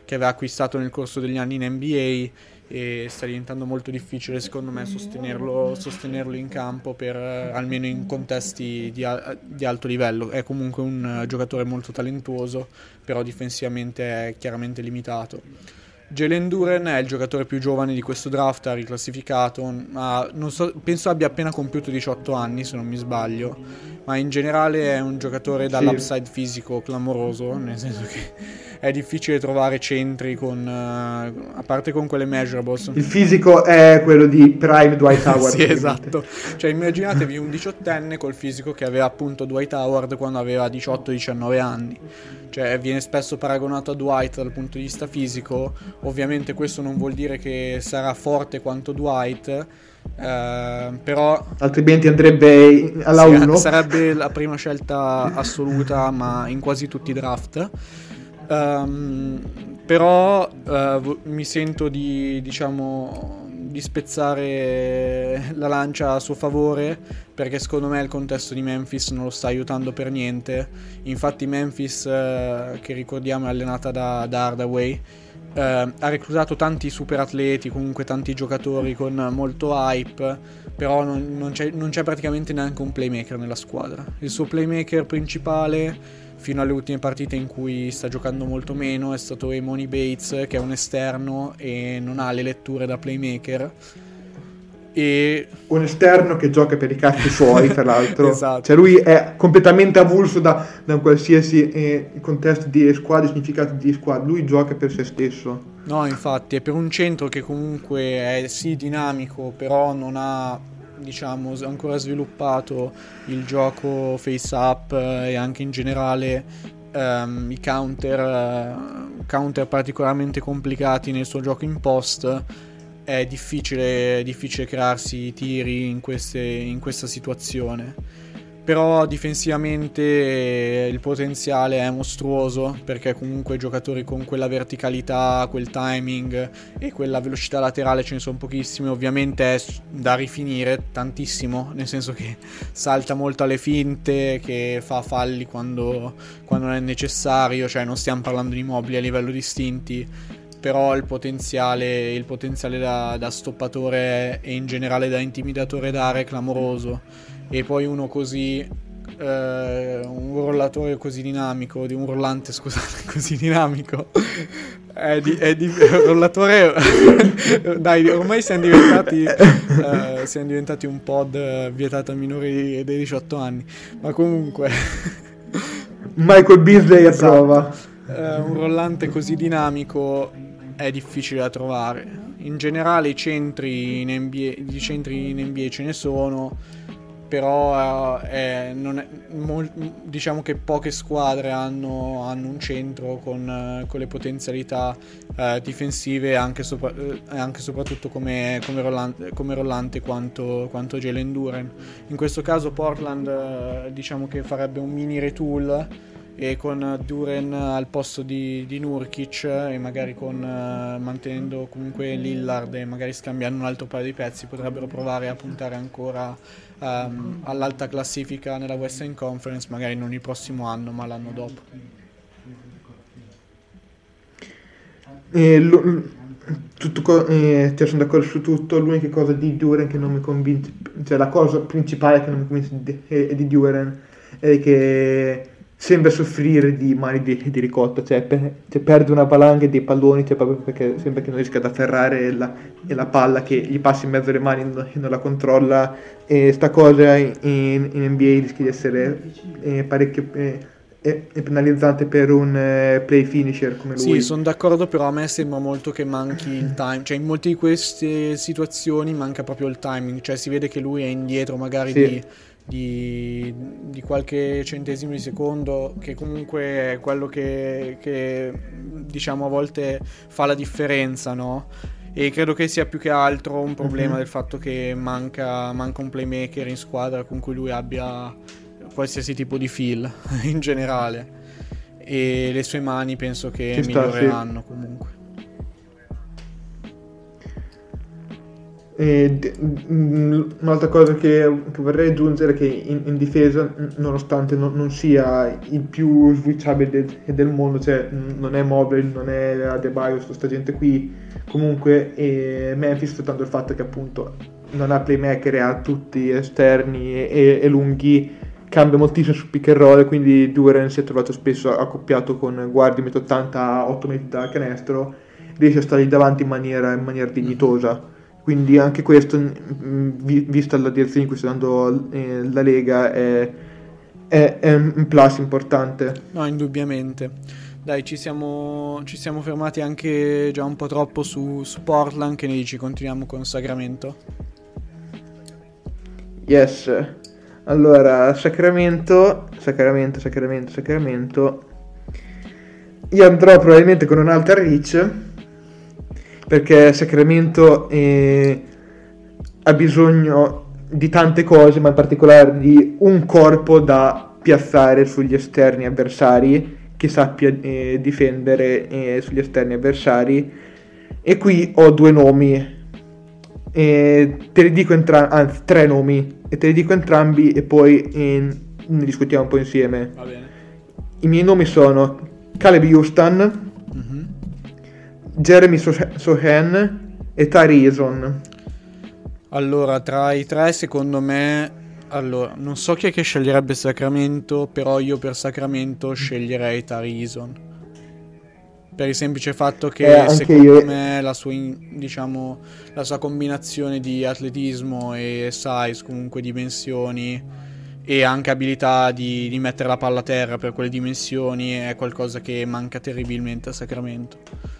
che aveva acquistato nel corso degli anni in NBA e sta diventando molto difficile secondo me sostenerlo, sostenerlo in campo per, almeno in contesti di, di, alto livello. È comunque un giocatore molto talentuoso, però difensivamente è chiaramente limitato. Jalen Duren è il giocatore più giovane di questo draft, ha riclassificato, ha, so, penso abbia appena compiuto 18 anni se non mi sbaglio, ma in generale è un giocatore dall'upside fisico clamoroso, nel senso che è difficile trovare centri con uh, a parte con quelle measurables. Il fisico è quello di Prime Dwight Howard sì esatto. Cioè immaginatevi un diciottenne col fisico che aveva appunto Dwight Howard quando aveva 18-19 anni. Cioè viene spesso paragonato a Dwight dal punto di vista fisico ovviamente questo non vuol dire che sarà forte quanto Dwight Uh, però altrimenti andrebbe alla sì, 1 sarebbe la prima scelta assoluta ma in quasi tutti i draft Um, però uh, mi sento di, diciamo, di spezzare la lancia a suo favore perché secondo me il contesto di Memphis non lo sta aiutando per niente. Infatti Memphis, uh, che ricordiamo è allenata da, da Hardaway, uh, ha reclutato tanti super atleti, comunque tanti giocatori con molto hype, però non, non, c'è, non c'è praticamente neanche un playmaker nella squadra. Il suo playmaker principale fino alle ultime partite in cui sta giocando molto meno è stato Emoni Bates che è un esterno e non ha le letture da playmaker e... un esterno che gioca per i cazzi suoi tra l'altro. Esatto. cioè lui è completamente avulso da, da qualsiasi eh, contesto di squadra significato di squadra. Lui gioca per se stesso. No infatti è per un centro che comunque è sì dinamico però non ha diciamo, ancora sviluppato il gioco face up eh, e anche in generale um, i counter, uh, counter particolarmente complicati nel suo gioco in post è difficile, difficile crearsi tiri in, queste, in questa situazione. Però difensivamente il potenziale è mostruoso perché comunque giocatori con quella verticalità, quel timing e quella velocità laterale ce ne sono pochissimi, ovviamente è da rifinire tantissimo, nel senso che salta molto alle finte, che fa falli quando, quando non è necessario, cioè non stiamo parlando di mobili a livello distinti, però il potenziale, il potenziale da, da stoppatore e in generale da intimidatore d'area è clamoroso. E poi uno così eh, un rollatore così dinamico di un rollante scusate così dinamico è di, è di rollatore dai ormai siamo diventati eh, siamo diventati un pod vietato a minori dei 18 anni. Ma comunque Michael Beasley esatto. approva eh, un rollante così dinamico è difficile da trovare. In generale i centri in NBA, centri in NBA ce ne sono però eh, è, è, mol, diciamo che poche squadre hanno, hanno un centro con, eh, con le potenzialità eh, difensive anche, sopra, eh, anche, soprattutto come, come, rollante, come rollante quanto, quanto Jalen Duren. In questo caso Portland eh, diciamo che farebbe un mini retool e con Duren al posto di, di Nurkic e magari con, uh, mantenendo comunque Lillard e magari scambiando un altro paio di pezzi potrebbero provare a puntare ancora um, all'alta classifica nella Western Conference, magari non il prossimo anno, ma l'anno dopo. Eh, lo, tutto, eh, cioè sono d'accordo su tutto, l'unica cosa di Duren che non mi convince, cioè la cosa principale che non mi convince di, di Duren è che sembra soffrire di mani di, di ricotta, cioè, per, cioè, perde una valanga dei palloni cioè, proprio perché sembra che non riesca ad afferrare la, la palla che gli passa in mezzo alle mani e non la controlla e sta cosa in, in, NBA rischia di essere eh, parecchio eh, è penalizzante per un eh, play finisher come lui. Sì, sono d'accordo, però a me sembra molto che manchi il time, cioè in molte di queste situazioni manca proprio il timing, cioè si vede che lui è indietro magari sì. di di, di, qualche centesimo di secondo, che comunque è quello che, che, diciamo a volte fa la differenza, no? E credo che sia più che altro un problema mm-hmm. del fatto che manca, manca, un playmaker in squadra con cui lui abbia qualsiasi tipo di feel in generale. E le sue mani penso che Ci miglioreranno sta, sì. comunque. E un'altra cosa che, che, vorrei aggiungere è che in, in difesa, nonostante non, non, sia il più switchabile del, del, mondo, cioè non è mobile, non è Adebayo, questa gente qui, comunque eh, Memphis, soltanto il fatto che appunto non ha playmaker ha tutti esterni e, e lunghi, cambia moltissimo su pick and roll, quindi Duran si è trovato spesso accoppiato con guardie 1,80 a 8 metri da canestro, riesce a stare davanti in maniera, in maniera dignitosa quindi anche questo, vista la direzione in cui sta andando eh, la Lega, è, è, è, un plus importante. No, indubbiamente. Dai, ci siamo, ci siamo fermati anche già un po' troppo su, su Portland, che ne dici? Continuiamo con Sacramento? Yes. Allora, Sacramento, Sacramento, Sacramento, Sacramento. Io andrò probabilmente con un'altra reach perché Sacramento eh, ha bisogno di tante cose, ma in particolare di un corpo da piazzare sugli esterni avversari, che sappia eh, difendere eh, sugli esterni avversari. E qui ho due nomi, te li dico entrambi, anzi tre nomi, e te li dico entrambi e poi eh, ne discutiamo un po' insieme. I miei nomi sono Caleb Houston, Jeremy Sohan e Tari Eason. Allora, tra i tre, secondo me. Allora, non so chi è che sceglierebbe Sacramento, però io per Sacramento sceglierei Tari Eason. Per il semplice fatto che eh, secondo io... me la sua, diciamo, la sua combinazione di atletismo e size, comunque dimensioni e anche abilità di, di mettere la palla a terra per quelle dimensioni è qualcosa che manca terribilmente a Sacramento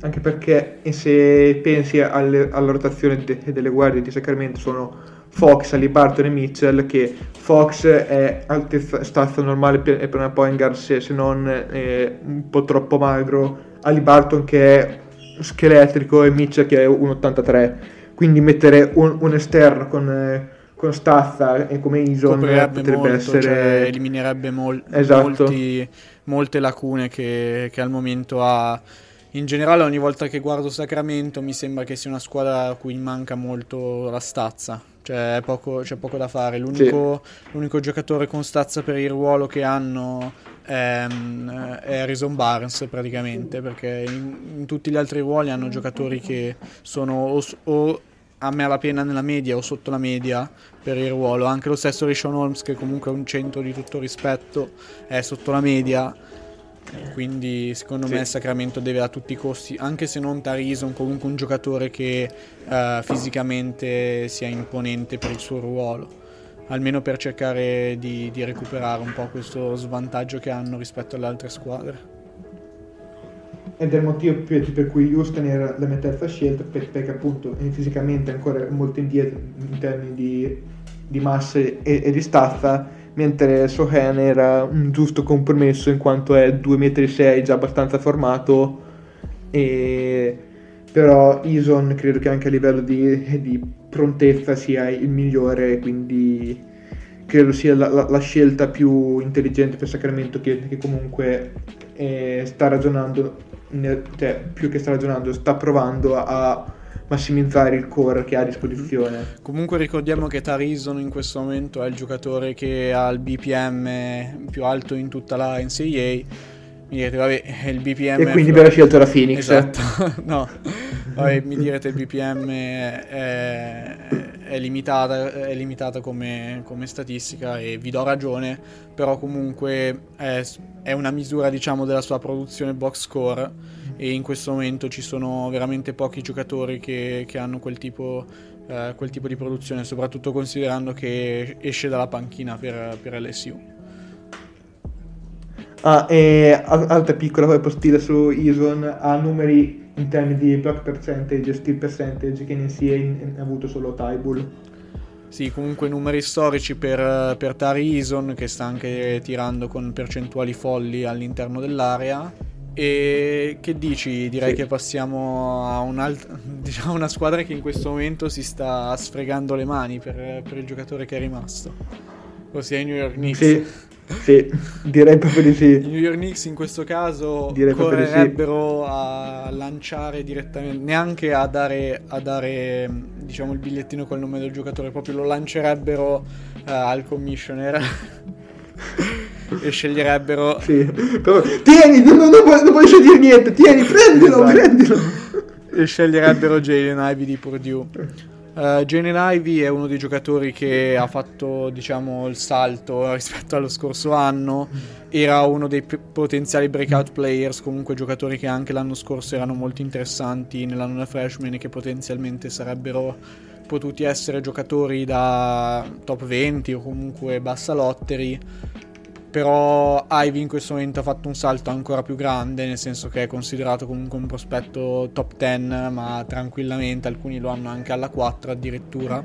anche perché se pensi alle, alla rotazione de, delle guardie di Sacramento sono Fox, Alibarton e Mitchell che Fox è altezza normale per, una point guard se, se non eh, un po' troppo magro Alibarton che è scheletrico e Mitchell che è 1,83 quindi mettere un, un esterno con, eh, con stazza e come Ison potrebbe molto, essere cioè, eliminerebbe mol- esatto. molti, molte lacune che, che al momento ha in generale ogni volta che guardo Sacramento mi sembra che sia una squadra a cui manca molto la stazza, cioè poco, c'è poco da fare. L'unico, sì. l'unico, giocatore con stazza per il ruolo che hanno è, è Harrison Barnes praticamente, perché in, in, tutti gli altri ruoli hanno giocatori che sono o, o a me alla pena nella media o sotto la media per il ruolo. Anche lo stesso Rishon Holmes, che comunque è un centro di tutto rispetto, è sotto la media quindi secondo sì. me Sacramento deve a tutti i costi, anche se non Tarison, comunque un giocatore che uh, fisicamente sia imponente per il suo ruolo, almeno per cercare di, di recuperare un po' questo svantaggio che hanno rispetto alle altre squadre. Ed è il motivo per cui Houston era la mia terza scelta perché appunto fisicamente è ancora molto indietro in termini di, di masse e, e, di stazza mentre Sohan era un giusto compromesso in quanto è 2,6 m già abbastanza formato e però Ison credo che anche a livello di, di prontezza sia il migliore quindi credo sia la, la, la scelta più intelligente per Sacramento che, che comunque eh, sta ragionando cioè più che sta ragionando sta provando a massimizzare il core che ha a disposizione. Comunque ricordiamo che Tarison in questo momento è il giocatore che ha il BPM più alto in tutta la NCAA. Mi direte, vabbè, il BPM... E quindi abbiamo scelto la Phoenix. Esatto, no. Vabbè, mi direte il BPM è, è limitata, è limitata come, come, statistica e vi do ragione, però comunque è, è una misura diciamo della sua produzione box score e in questo momento ci sono veramente pochi giocatori che, che hanno quel tipo, eh, quel tipo, di produzione, soprattutto considerando che esce dalla panchina per, per LSU. Ah, e altra piccola postilla su Ison ha numeri in termini di block percentage e steal percentage che in NCA ha avuto solo Tybull. Sì, comunque numeri storici per, per Tari Ison che sta anche tirando con percentuali folli all'interno dell'area e che dici? Direi sì. che passiamo a un'altra, diciamo una squadra che in questo momento si sta sfregando le mani per, per il giocatore che è rimasto, ossia i New York Knicks. Sì. Sì, direi proprio di sì. I New York Knicks in questo caso Direi di sì. correrebbero a lanciare direttamente, neanche a dare, a dare diciamo il bigliettino col nome del giocatore, proprio lo lancerebbero eh, al commissioner e sceglierebbero Sì, però, tieni, non, non, puoi, non puoi scegliere niente, tieni, prendilo, Esatto. prendilo. e sceglierebbero Jalen Ivy di Purdue. Uh, Jalen Ivy è uno dei giocatori che ha fatto diciamo il salto rispetto allo scorso anno era uno dei p- potenziali breakout players comunque giocatori che anche l'anno scorso erano molto interessanti nell'anno da freshman e che potenzialmente sarebbero potuti essere giocatori da top 20 o comunque bassa lottery però Ivy in questo momento ha fatto un salto ancora più grande, nel senso che è considerato comunque un prospetto top 10, ma tranquillamente alcuni lo hanno anche alla 4 addirittura.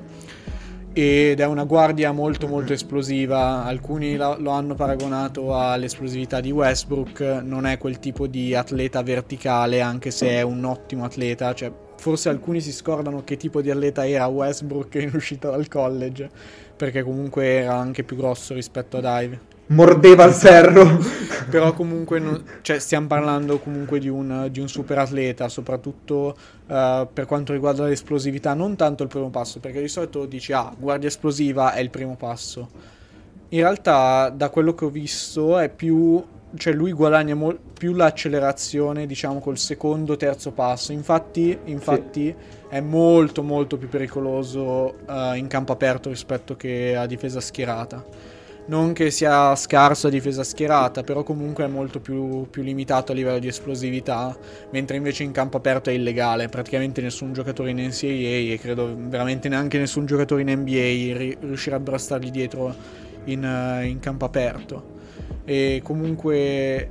Ed è una guardia molto molto esplosiva, alcuni lo hanno paragonato all'esplosività di Westbrook, non è quel tipo di atleta verticale anche se è un ottimo atleta, cioè forse alcuni si scordano che tipo di atleta era Westbrook in uscita dal college, perché comunque era anche più grosso rispetto ad Ivy. Mordeva il ferro. Però comunque non- cioè, stiamo parlando comunque di un, di un super atleta, soprattutto eh, per quanto riguarda l'esplosività, non tanto il primo passo, perché di solito dici ah, guardia esplosiva è il primo passo. In realtà, da quello che ho visto, è più cioè lui guadagna mol- più l'accelerazione, diciamo, col secondo, terzo passo. Infatti, infatti è molto molto più pericoloso eh, in campo aperto rispetto che a difesa schierata. Non che sia scarso a difesa schierata, però comunque è molto più, più limitato a livello di esplosività, mentre invece in campo aperto è illegale. Praticamente nessun giocatore in NCAA e credo veramente neanche nessun giocatore in NBA ri- riuscirebbero a stargli dietro in, eh, in campo aperto. E comunque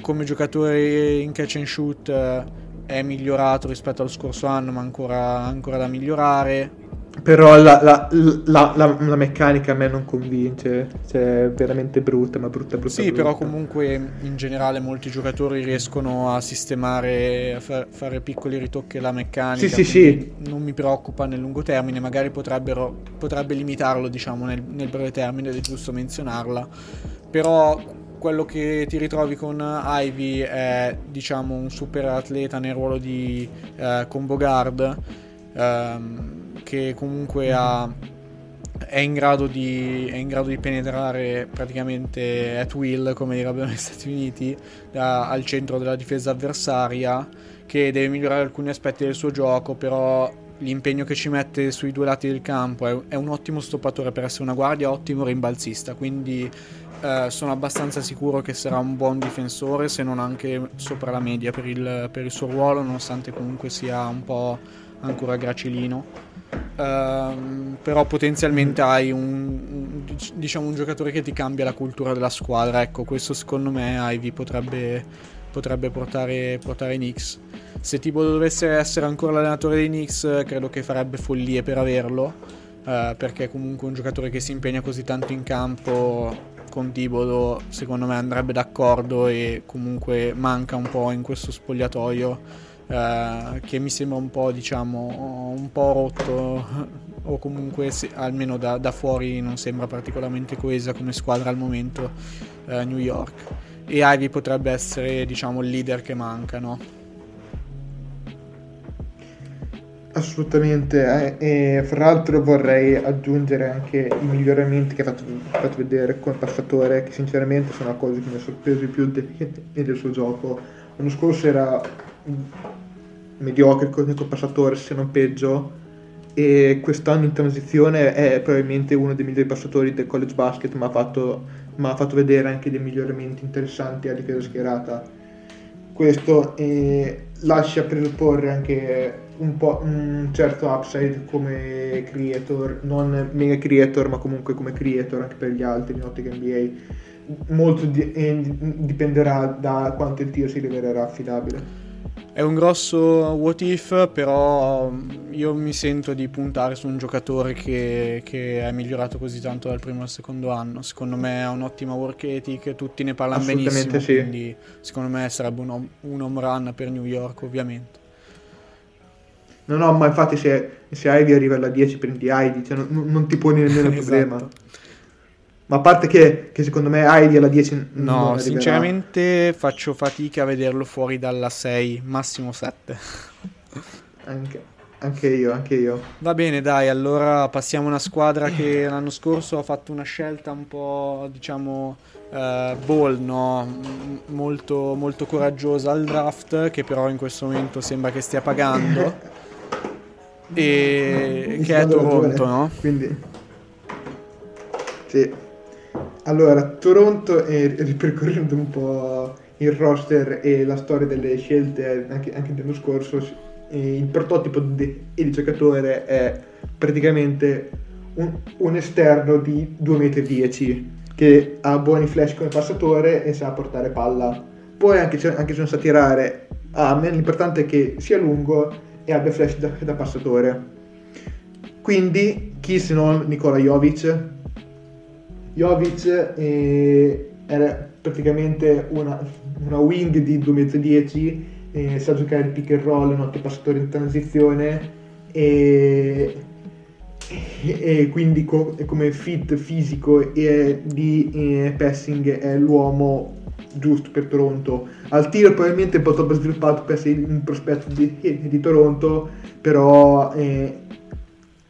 come giocatore in catch and shoot eh, è migliorato rispetto allo scorso anno, ma ancora, ancora da migliorare. Però la, la- la- la- la meccanica a me non convince. Cioè, è veramente brutta, ma brutta, brutta. Sì, brutta. però comunque in generale molti giocatori riescono a sistemare, a fa- fare piccoli ritocchi alla meccanica. Sì, sì, quindi Non mi preoccupa nel lungo termine, magari potrebbero, potrebbe limitarlo, diciamo, nel, nel breve termine, è giusto menzionarla. Però quello che ti ritrovi con Ivy è, diciamo, un super atleta nel ruolo di eh, combo guard, ehm, che comunque ha è in, grado di, è in grado di penetrare praticamente at will, come direbbero negli Stati Uniti, da- al centro della difesa avversaria, che deve migliorare alcuni aspetti del suo gioco, però l'impegno che ci mette sui due lati del campo è, è un ottimo stoppatore per essere una guardia, ottimo rimbalzista, quindi eh, sono abbastanza sicuro che sarà un buon difensore, se non anche sopra la media per il, per il suo ruolo, nonostante comunque sia un po' ancora gracilino. Ehm, però potenzialmente hai un, diciamo un giocatore che ti cambia la cultura della squadra. Ecco, questo secondo me Ivy potrebbe, potrebbe portare, portare i Knicks. Se tipo dovesse essere ancora l'allenatore dei Knicks, credo che farebbe follie per averlo. eh, perché comunque un giocatore che si impegna così tanto in campo con Thibodeau secondo me andrebbe d'accordo e comunque manca un po' in questo spogliatoio eh, che mi sembra un po' diciamo un po' rotto o comunque se- almeno da, da fuori non sembra particolarmente coesa come squadra al momento eh, New York e Ivy potrebbe essere diciamo il leader che manca no? Assolutamente, eh, e fra l'altro vorrei aggiungere anche i miglioramenti che ha fatto, fatto vedere come passatore, che sinceramente sono la cosa che mi ha sorpreso di più de- del suo gioco. L'anno scorso era mediocre come passatore, se non peggio, e quest'anno in transizione è probabilmente uno dei migliori passatori del college basket, ma ha fatto, ma ha fatto vedere anche dei miglioramenti interessanti a difesa schierata questo eh, lascia presupporre anche un un certo upside come creator, non mega creator, ma comunque come creator anche per gli altri in ottica NBA. Molto di- dipenderà da quanto il tiro si rivelerà affidabile. È un grosso what if, però mm, io mi sento di puntare su un giocatore che, che è migliorato così tanto dal primo al secondo anno. Secondo me ha un'ottima work ethic, tutti ne parlano benissimo, sì. quindi secondo me sarebbe un, home- un home run per New York ovviamente. No, no, ma infatti se, se Ivy arriva alla 10 prendi Ivy, cioè non, non ti poni nemmeno il problema. Ma a parte che, che secondo me Heidi alla 10 No, sinceramente faccio fatica a vederlo fuori dalla 6, massimo 7. Anche, anche io, anche io. Va bene, dai, allora passiamo a una squadra che l'anno scorso ha fatto una scelta un po', diciamo, uh, ball, no? M- molto, molto coraggiosa al draft, che però in questo momento sembra che stia pagando. e che è Toronto, no? Quindi... Sì. Allora, Toronto, eh, ripercorrendo un po' il roster e la storia delle scelte anche, anche dell'anno scorso, il prototipo di, di giocatore è praticamente un, un esterno di 2,10 m che ha buoni flash come passatore e sa portare palla. Poi anche, anche se non sa tirare, a me l'importante è che sia lungo e abbia flash da, da passatore. Quindi chi se non Nikola Jovic? Jovic eh, era praticamente una, una wing di 2,10 m, eh, sa giocare il pick and roll, un ottimo passatore in transizione e, e quindi co- come fit fisico e di eh, passing è l'uomo giusto per Toronto. Al tiro probabilmente un po' troppo sviluppato per essere un prospetto di, di Toronto, però eh,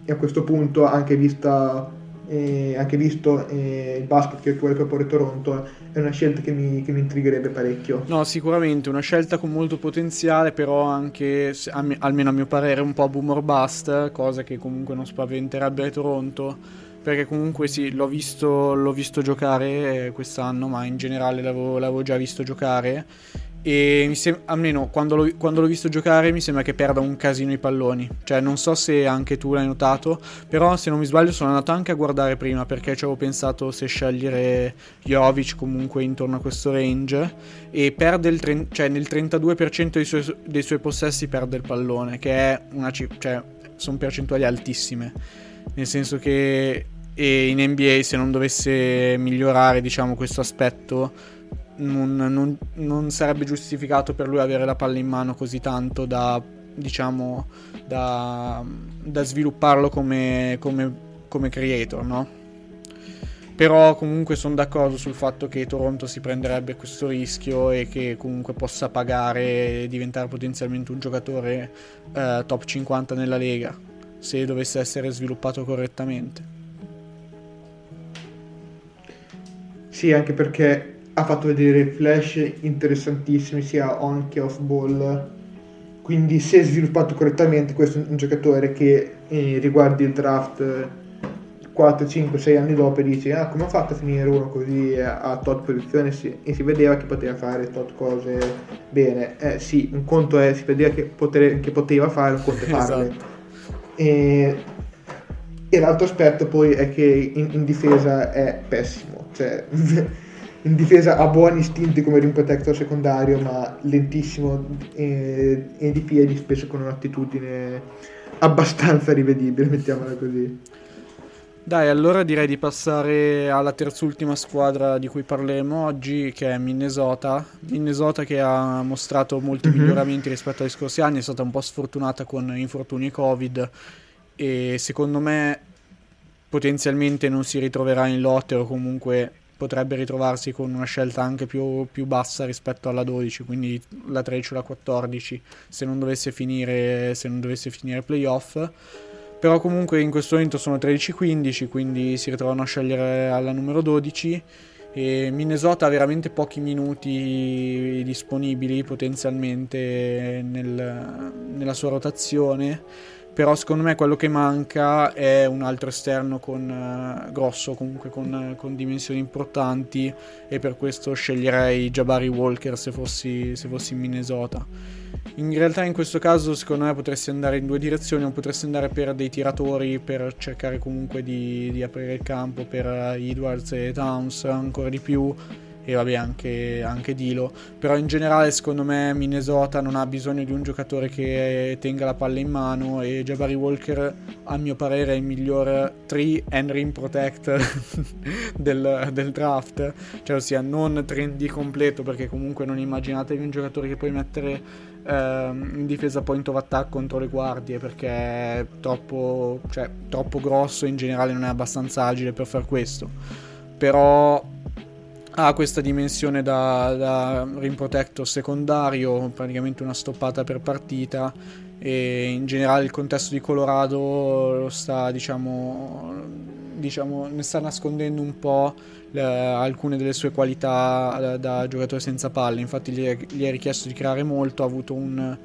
a questo punto anche vista eh, anche visto eh, il basket che vuole proporre Toronto, è una scelta che mi, che mi, intrigherebbe parecchio. No, sicuramente una scelta con molto potenziale, però anche, almeno a mio parere, un po' boom or bust, cosa che comunque non spaventerebbe Toronto, perché comunque sì, l'ho visto, l'ho visto giocare eh, quest'anno, ma in generale l'avevo, l'avevo già visto giocare e sem- almeno quando l'ho, quando l'ho, visto giocare mi sembra che perda un casino i palloni. Cioè, non so se anche tu l'hai notato, però se non mi sbaglio sono andato anche a guardare prima perché ci avevo pensato se scegliere Jovic comunque intorno a questo range e perde il tre- cioè nel 32% dei suoi, dei suoi, possessi perde il pallone, che è una cifra, cioè sono percentuali altissime. Nel senso che in NBA se non dovesse migliorare, diciamo, questo aspetto non, non, non, sarebbe giustificato per lui avere la palla in mano così tanto da, diciamo, da, da svilupparlo come, come, come creator, no? Però comunque sono d'accordo sul fatto che Toronto si prenderebbe questo rischio e che comunque possa pagare e diventare potenzialmente un giocatore eh, top 50 nella Lega se dovesse essere sviluppato correttamente. Sì, anche perché ha fatto vedere flash interessantissimi sia on che off ball. Quindi se sviluppato correttamente questo è un giocatore che eh, riguardi il draft 4, 5, 6 anni dopo e dice ah come ha fatto a finire uno così a, tot posizione si, e si vedeva che poteva fare tot cose bene. Eh sì un conto è si vedeva che, potere, che poteva fare un conto è farle. Esatto. e, e l'altro aspetto poi è che in, in difesa è pessimo. Cioè in difesa ha buoni istinti come rim protector secondario, ma lentissimo e, e di piedi, spesso con un'attitudine abbastanza rivedibile, mettiamola così. Dai, allora direi di passare alla terzultima squadra di cui parleremo oggi, che è Minnesota. Minnesota che ha mostrato molti mm-hmm. miglioramenti rispetto agli scorsi anni, è stata un po' sfortunata con infortuni Covid e secondo me potenzialmente non si ritroverà in lotte o comunque potrebbe ritrovarsi con una scelta anche più, più, bassa rispetto alla 12, quindi la 13 o la 14, se non dovesse finire, se non dovesse finire playoff. Però comunque in questo momento sono 13-15, quindi si ritrovano a scegliere alla numero 12. E Minnesota ha veramente pochi minuti disponibili potenzialmente nel, nella sua rotazione però secondo me quello che manca è un altro esterno con, uh, grosso, comunque con, con, dimensioni importanti e per questo sceglierei Jabari Walker se fossi, se fossi in Minnesota. In realtà in questo caso secondo me potresti andare in due direzioni, o potresti andare per dei tiratori per cercare comunque di, di aprire il campo per Edwards e Towns ancora di più e vabbè anche, anche Dilo, però in generale secondo me Minnesota non ha bisogno di un giocatore che tenga la palla in mano e Jabari Walker a mio parere è il miglior 3 and rim protect del, del, draft, cioè ossia non trendy completo perché comunque non immaginatevi un giocatore che puoi mettere ehm, in difesa point of attack contro le guardie perché è troppo, cioè, troppo grosso in generale non è abbastanza agile per far questo. Però ha questa dimensione da, da rim protector secondario, praticamente una stoppata per partita e in generale il contesto di Colorado lo sta diciamo, diciamo ne sta nascondendo un po' le, alcune delle sue qualità da, giocatore senza palle. Infatti gli è, gli è, richiesto di creare molto ha avuto un,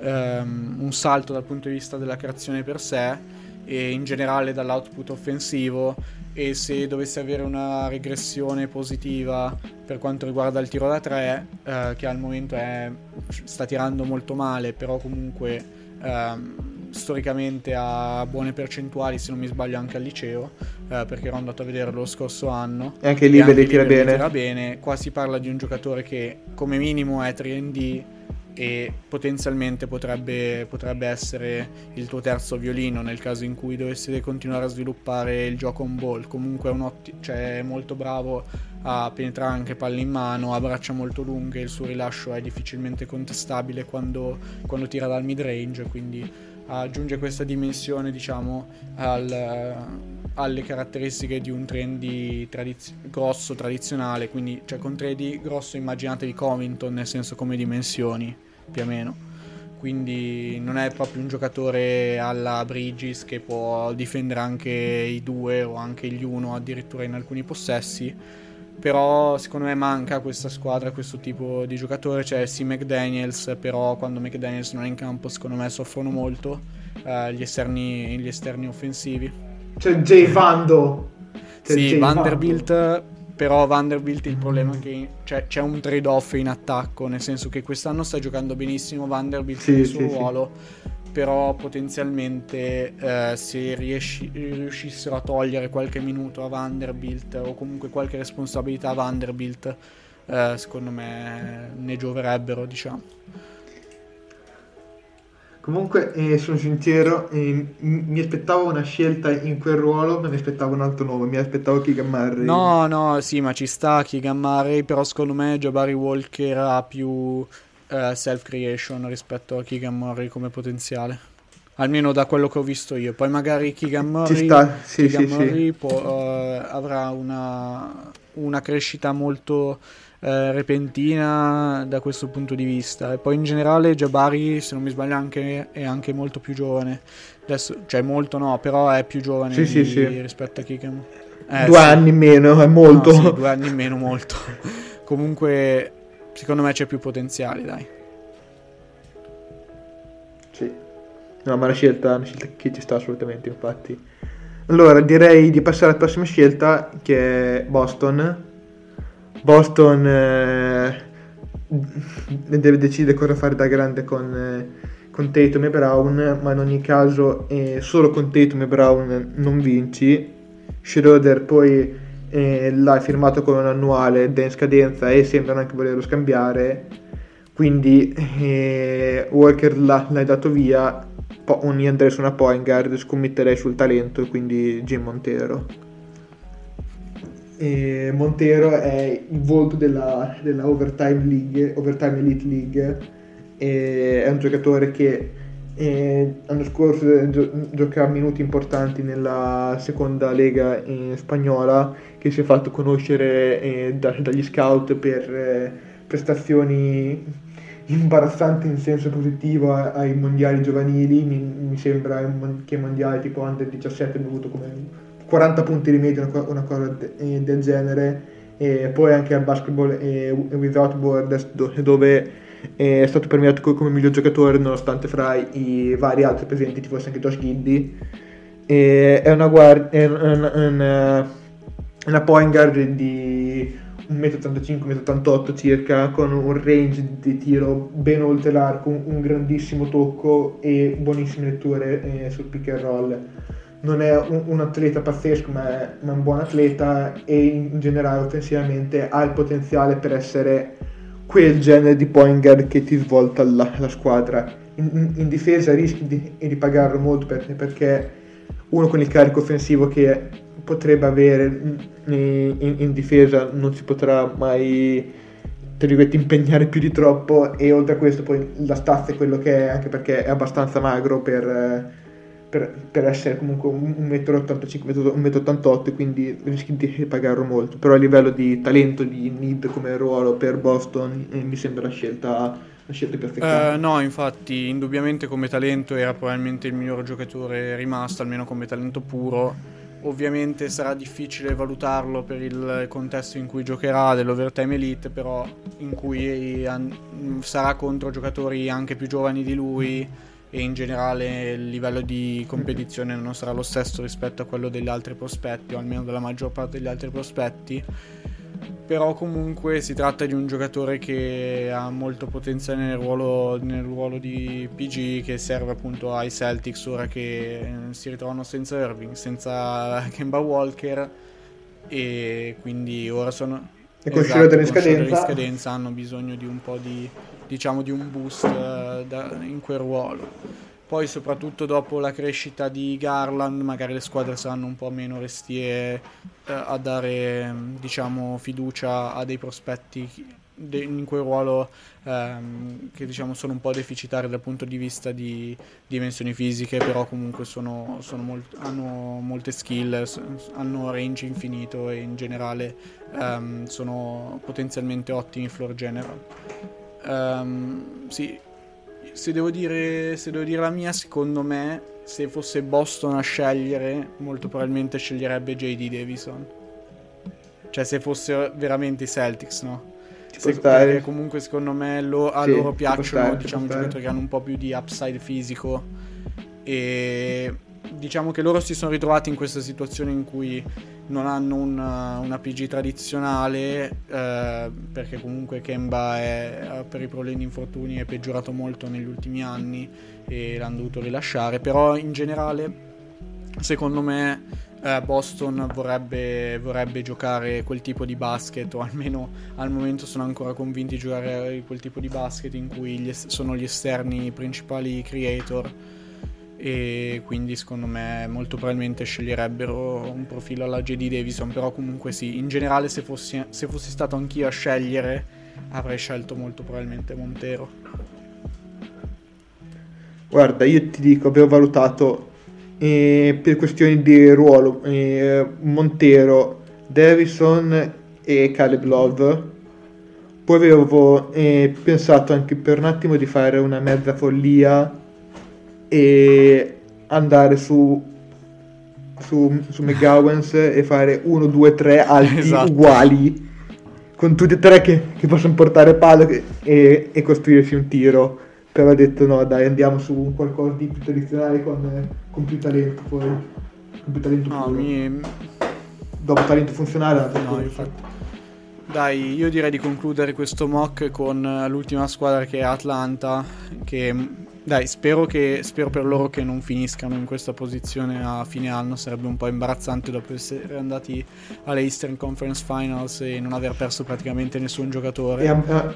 um, un salto dal punto di vista della creazione per sé e in generale dall'output offensivo e se dovesse avere una regressione positiva per quanto riguarda il tiro da 3 eh, che al momento è, sta tirando molto male però comunque ehm, storicamente ha buone percentuali se non mi sbaglio anche al liceo eh, perché ero andato a vedere lo scorso anno e anche lì vede tira bene. tira bene qua si parla di un giocatore che come minimo è 3D e potenzialmente potrebbe, potrebbe, essere il tuo terzo violino nel caso in cui dovesse continuare a sviluppare il gioco on ball. Comunque è, otti- cioè, è molto bravo a penetrare anche palle in mano, ha braccia molto lunghe, il suo rilascio è difficilmente contestabile quando, quando tira dal mid range, quindi aggiunge questa dimensione diciamo al, alle caratteristiche di un trendy tradiz- grosso tradizionale quindi cioè con 3D grosso immaginatevi Covington nel senso come dimensioni più o meno. Quindi non è proprio un giocatore alla Bridges che può difendere anche i due o anche gli uno addirittura in alcuni possessi. Però secondo me manca questa squadra, questo tipo di giocatore. C'è sì McDaniels, però quando McDaniels non è in campo secondo me soffrono molto eh, gli, esterni, gli esterni offensivi. C'è Jay Vando. C'è sì, Jay Vanderbilt Vando però Vanderbilt il problema è che cioè, c'è un trade-off in attacco, nel senso che quest'anno sta giocando benissimo Vanderbilt sì, nel suo sì, ruolo, sì. però potenzialmente eh, se riesci, riuscissero a togliere qualche minuto a Vanderbilt o comunque qualche responsabilità a Vanderbilt, eh, secondo me ne gioverebbero, diciamo. Comunque eh, sono sincero, eh, mi aspettavo una scelta in quel ruolo, ma mi aspettavo un altro nome, mi aspettavo Keegan Murray. No, no, sì, ma ci sta Keegan Murray, però secondo me Jabari Walker ha più eh, self-creation rispetto a Keegan Murray come potenziale. Almeno da quello che ho visto io. Poi magari Keegan Murray, ci sta. Sì, Keegan sì, Murray sì. Può, uh, avrà una, una crescita molto eh, repentina da questo punto di vista. E poi in generale Jabari, se non mi sbaglio, anche, è anche molto più giovane. Adesso, cioè molto no, però è più giovane sì, di, sì, sì. rispetto a Kikem. Eh, due anni in meno, è molto. No, due anni in meno, molto. Comunque, secondo me c'è più potenziale, dai. Sì. No, ma la scelta, una scelta che ci sta assolutamente, infatti. Allora, direi di passare alla prossima scelta, che è Boston. Boston eh, deve decidere cosa fare da grande con, eh, con Tatum e Brown, ma in ogni caso eh, solo con Tatum e Brown non vinci. Schroeder poi eh, l'ha firmato con un annuale da in scadenza e sembrano anche volerlo scambiare, quindi eh, Walker l'ha, l'hai dato via, po- andrei su una point guard, scommetterei sul talento, quindi Jim Montero. E Montero è il volto della, della Overtime League, Overtime Elite League, è un giocatore che eh, l'anno scorso gio- giocava minuti importanti nella seconda lega spagnola, che si è fatto conoscere eh, da, dagli scout per eh, prestazioni imbarazzanti in senso positivo ai mondiali giovanili, mi, mi sembra che mondiali tipo Under 17 hanno avuto come 40 punti di media, una cosa eh, del genere. E poi anche al basketball e Without Borders dove è stato premiato come miglior giocatore nonostante fra i vari altri presenti ci fosse anche Josh Giddy è una, guard- è una, una, una point guard di 1,85 m circa con un range di tiro ben oltre l'arco un, grandissimo tocco e buonissime letture eh, sul pick and roll non è un, un atleta pazzesco, ma è, ma è, un buon atleta e in generale offensivamente ha il potenziale per essere quel genere di point guard che ti svolta la, la squadra. In, in, difesa rischi di, di pagarlo molto perché, perché uno con il carico offensivo che potrebbe avere in, in difesa non si potrà mai impegnare più di troppo e oltre a questo poi la stazza è quello che è anche perché è abbastanza magro per per, per essere comunque 1,85 m, 1,88 m, quindi rischi di pagarlo molto. Però a livello di talento, di need come ruolo per Boston, eh, mi sembra la scelta, la scelta perfetta. Uh, no, infatti, indubbiamente come talento era probabilmente il miglior giocatore rimasto, almeno come talento puro. Ovviamente sarà difficile valutarlo per il contesto in cui giocherà dell'overtime elite, però in cui sarà contro giocatori anche più giovani di lui e in generale il livello di competizione non sarà lo stesso rispetto a quello degli altri prospetti o almeno della maggior parte degli altri prospetti però comunque si tratta di un giocatore che ha molto potenziale nel ruolo, nel ruolo di PG che serve appunto ai Celtics ora che si ritrovano senza Irving, senza Kemba Walker e quindi ora sono e con esatto, in scadenza. scadenza hanno bisogno di un po' di, diciamo, di un boost uh, da, in quel ruolo. Poi soprattutto dopo la crescita di Garland magari le squadre saranno un po' meno restie uh, a dare diciamo, fiducia a dei prospetti in quel ruolo ehm, che diciamo sono un po' deficitari dal punto di vista di dimensioni fisiche, però comunque sono, sono molt- hanno molte skill, hanno range infinito e in generale ehm, sono potenzialmente ottimi floor general. Um, sì, se devo, dire, se devo dire la mia, secondo me, se fosse Boston a scegliere, molto probabilmente sceglierebbe JD Davison. Cioè, se fosse veramente i Celtics, no? Se, perché comunque secondo me lo, a sì, loro piacciono stare, diciamo, giocatori che hanno un po' più di upside fisico e diciamo che loro si sono ritrovati in questa situazione in cui non hanno una, una PG tradizionale eh, perché comunque Kemba è, per i problemi di infortuni è peggiorato molto negli ultimi anni e l'hanno dovuto rilasciare però in generale secondo me eh, Boston vorrebbe, vorrebbe, giocare quel tipo di basket, o almeno al momento sono ancora convinti di giocare quel tipo di basket in cui gli sono gli esterni principali creator. E quindi secondo me molto probabilmente sceglierebbero un profilo alla JD Davison. Però comunque sì, in generale se fossi, se fossi stato anch'io a scegliere avrei scelto molto probabilmente Montero. Guarda, io ti dico, avevo valutato eh, per questioni di ruolo eh, Montero, Davison e Caleb Love. Poi avevo eh, pensato anche per un attimo di fare una mezza follia e andare su su, su McGowens e fare 1, 2, 3 alti esatto. uguali con tutti e tre che, che possono portare palla e, e costruirsi un tiro però ha detto no dai andiamo su un qualcosa di più tradizionale con, con più talento poi con più talento no, mi... dopo talento funzionale no, infatti. dai io direi di concludere questo mock con l'ultima squadra che è Atlanta che dai spero, che, spero per loro che non finiscano in questa posizione a fine anno sarebbe un po' imbarazzante dopo essere andati alle Eastern Conference Finals e non aver perso praticamente nessun giocatore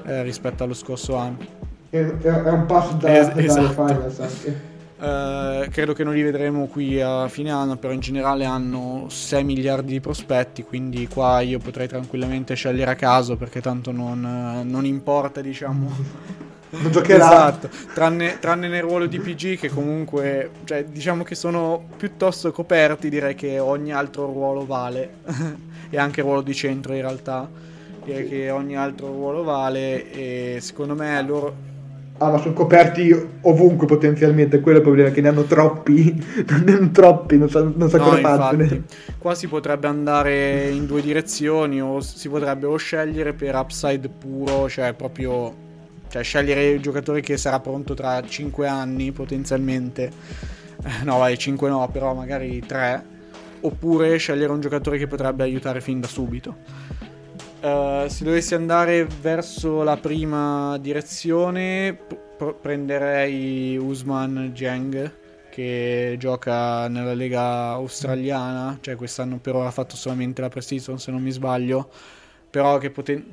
eh, rispetto allo scorso anno è, è un passo da, es- esatto. finals anche. Uh, credo che non li vedremo qui a fine anno, però in generale hanno 6 miliardi di prospetti, quindi qua io potrei tranquillamente scegliere a caso perché tanto non, non importa, diciamo. Non giocherà. Esatto, tranne, tranne, nel ruolo di PG che comunque, cioè, diciamo che sono piuttosto coperti, direi che ogni altro ruolo vale, e anche il ruolo di centro in realtà, direi che ogni altro ruolo vale e secondo me loro Ah, ma sono coperti ovunque potenzialmente, quello è il problema, che ne hanno troppi, ne hanno troppi, non so, non so no, come farcene. Qua si potrebbe andare in due direzioni, o si potrebbe o scegliere per upside puro, cioè proprio... Cioè scegliere il giocatore che sarà pronto tra 5 anni potenzialmente. Eh, no, vai, 5 no, però magari 3. Oppure scegliere un giocatore che potrebbe aiutare fin da subito. Uh, se dovessi andare verso la prima direzione, p- prenderei Usman Jeng che gioca nella lega australiana, cioè quest'anno per ora ha fatto solamente la pre-season se non mi sbaglio, però che poten-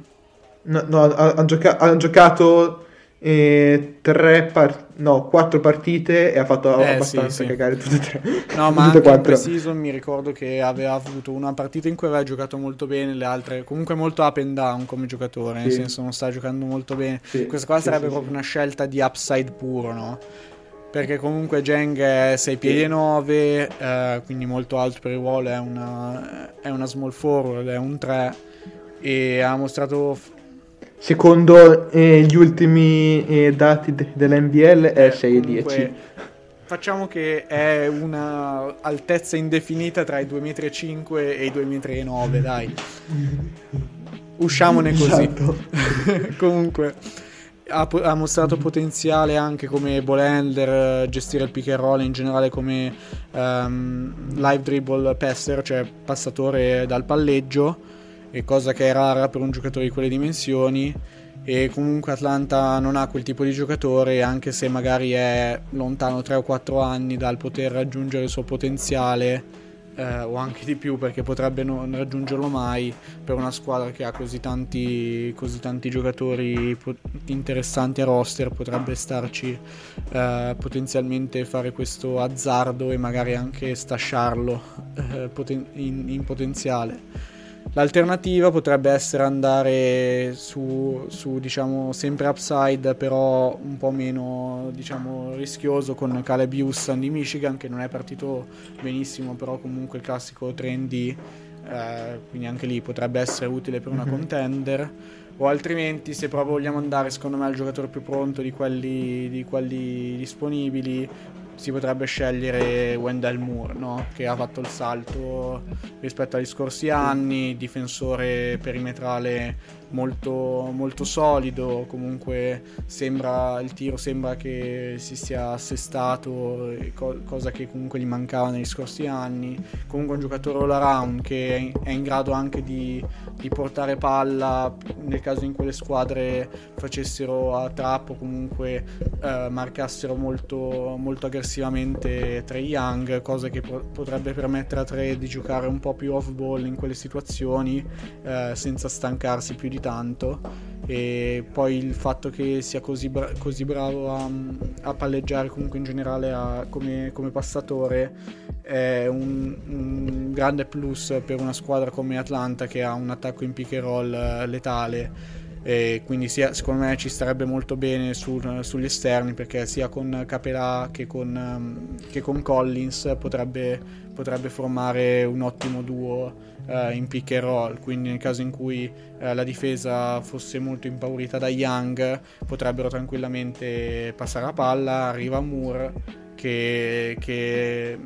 No, no ha, ha, gioca- ha giocato e tre par- no, quattro partite e ha fatto eh, abbastanza sì, sì. cagare tutte e tre. No, ma anche in pre-season mi ricordo che aveva avuto una partita in cui aveva giocato molto bene, le altre comunque molto up and down come giocatore, sì. nel senso non sta giocando molto bene. Questa qua sarebbe proprio una scelta di upside puro, no? perché comunque Jeng è 6 piedi e 9, eh, quindi molto alto per il ruolo, è una, è una small forward, è un 3 e ha mostrato... Secondo eh, gli ultimi eh, dati de- dell'NBL è 6 e 10. Facciamo che è una altezza indefinita tra i 2,5 m e i 2,9 m, dai. Usciamone così. Esatto. Comunque ha, ha, mostrato potenziale anche come ball handler, gestire il pick and roll in generale come um, live dribble passer, cioè passatore dal palleggio, e cosa che è rara per un giocatore di quelle dimensioni. E comunque Atlanta non ha quel tipo di giocatore, anche se magari è lontano 3 o 4 anni dal poter raggiungere il suo potenziale eh, o anche di più perché potrebbe non raggiungerlo mai per una squadra che ha così tanti, così tanti giocatori interessanti a roster potrebbe starci eh, potenzialmente fare questo azzardo e magari anche stasciarlo eh, poten- in, in potenziale L'alternativa potrebbe essere andare su, su, diciamo, sempre upside, però un po' meno, diciamo, rischioso con Caleb Houston di Michigan, che non è partito benissimo, però comunque il classico 3D, eh, quindi anche lì potrebbe essere utile per una mm-hmm. contender. O altrimenti, se proprio vogliamo andare, secondo me, al giocatore più pronto di quelli, di quelli disponibili, si potrebbe scegliere Wendell Moore, no? che ha fatto il salto rispetto agli scorsi anni, difensore perimetrale molto, molto solido, comunque sembra, il tiro sembra che si sia assestato, cosa che comunque gli mancava negli scorsi anni, comunque un giocatore all around che è in grado anche di, di portare palla nel caso in cui le squadre facessero a trap o comunque eh, marcassero molto, molto aggressivamente Trey Young, cosa che po- potrebbe permettere a Trey di giocare un po' più off ball in quelle situazioni eh, senza stancarsi più di di tanto. E poi il fatto che sia così, bra- così bravo a, a, palleggiare comunque in generale a, come, come, passatore è un, un, grande plus per una squadra come Atlanta che ha un attacco in pick and roll eh, letale e quindi sia, secondo me ci starebbe molto bene su, sugli esterni perché sia con Capelà che con, che con Collins potrebbe, potrebbe formare un ottimo duo eh, in pick and roll, quindi nel caso in cui eh, la difesa fosse molto impaurita da Young potrebbero tranquillamente passare la palla, arriva Moore che, che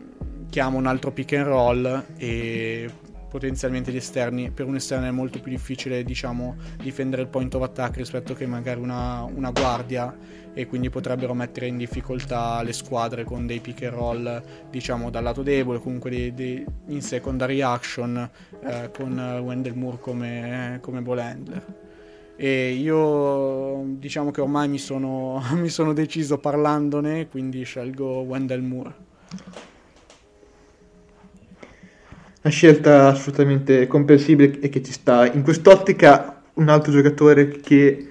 chiama un altro pick and roll e potenzialmente gli esterni. Per un esterno è molto più difficile diciamo difendere il point of attack rispetto che magari una, una guardia e quindi potrebbero mettere in difficoltà le squadre con dei pick and roll diciamo dal lato debole comunque dei, dei, in secondary action eh, con Wendell Moore come, come ball handler. E io diciamo che ormai mi sono, mi sono deciso parlandone quindi scelgo Wendell Moore una scelta assolutamente comprensibile e che ci sta. In quest'ottica un altro giocatore che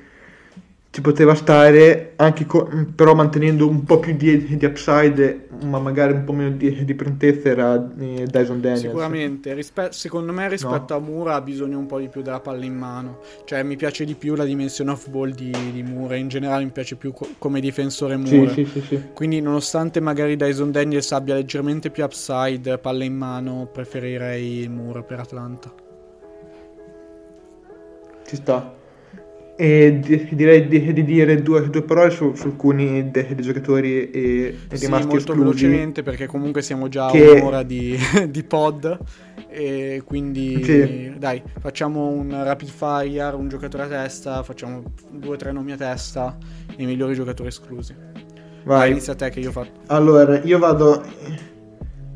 ci poteva stare anche con, però mantenendo un po' più di, di, upside ma magari un po' meno di, di prontezza era eh, Dyson Daniels. Sicuramente rispe- secondo me rispetto no. a Mura ha bisogno un po' di più della palla in mano. Cioè mi piace di più la dimensione off ball di, di Mura in generale mi piace più co- come difensore Mura sì, sì, sì, quindi nonostante magari Dyson Daniels abbia leggermente più upside palla in mano preferirei Mura per Atlanta. Ci sta e di, direi di, di, dire due, due parole su, su alcuni dei, dei giocatori e, e sì, rimasti molto esclusi. velocemente perché comunque siamo già che... a un'ora di, di, pod e quindi sì. dai facciamo un rapid fire un giocatore a testa facciamo due o tre nomi a testa i migliori giocatori esclusi vai, vai inizia te che io fatto allora io vado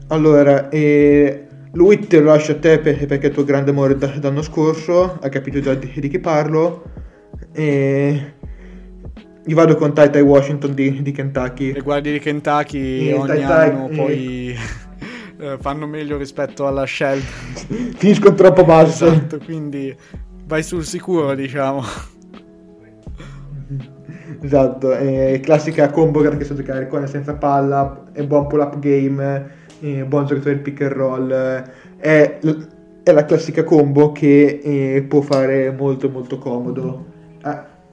allora eh, lui te lo lascio a te perché è il tuo grande amore dall'anno scorso hai capito già di, di chi parlo e io vado con Tai Washington di, di Kentucky. Le guardie di Kentucky e ogni tai anno e... poi eh, fanno meglio rispetto alla scelta. Finiscono troppo basso. Esatto, quindi vai sul sicuro, diciamo. Esatto, è classica combo che sa giocare con e senza palla, è buon pull-up game, è buon giocatore di pick and roll, è, è la classica combo che eh, può fare molto molto comodo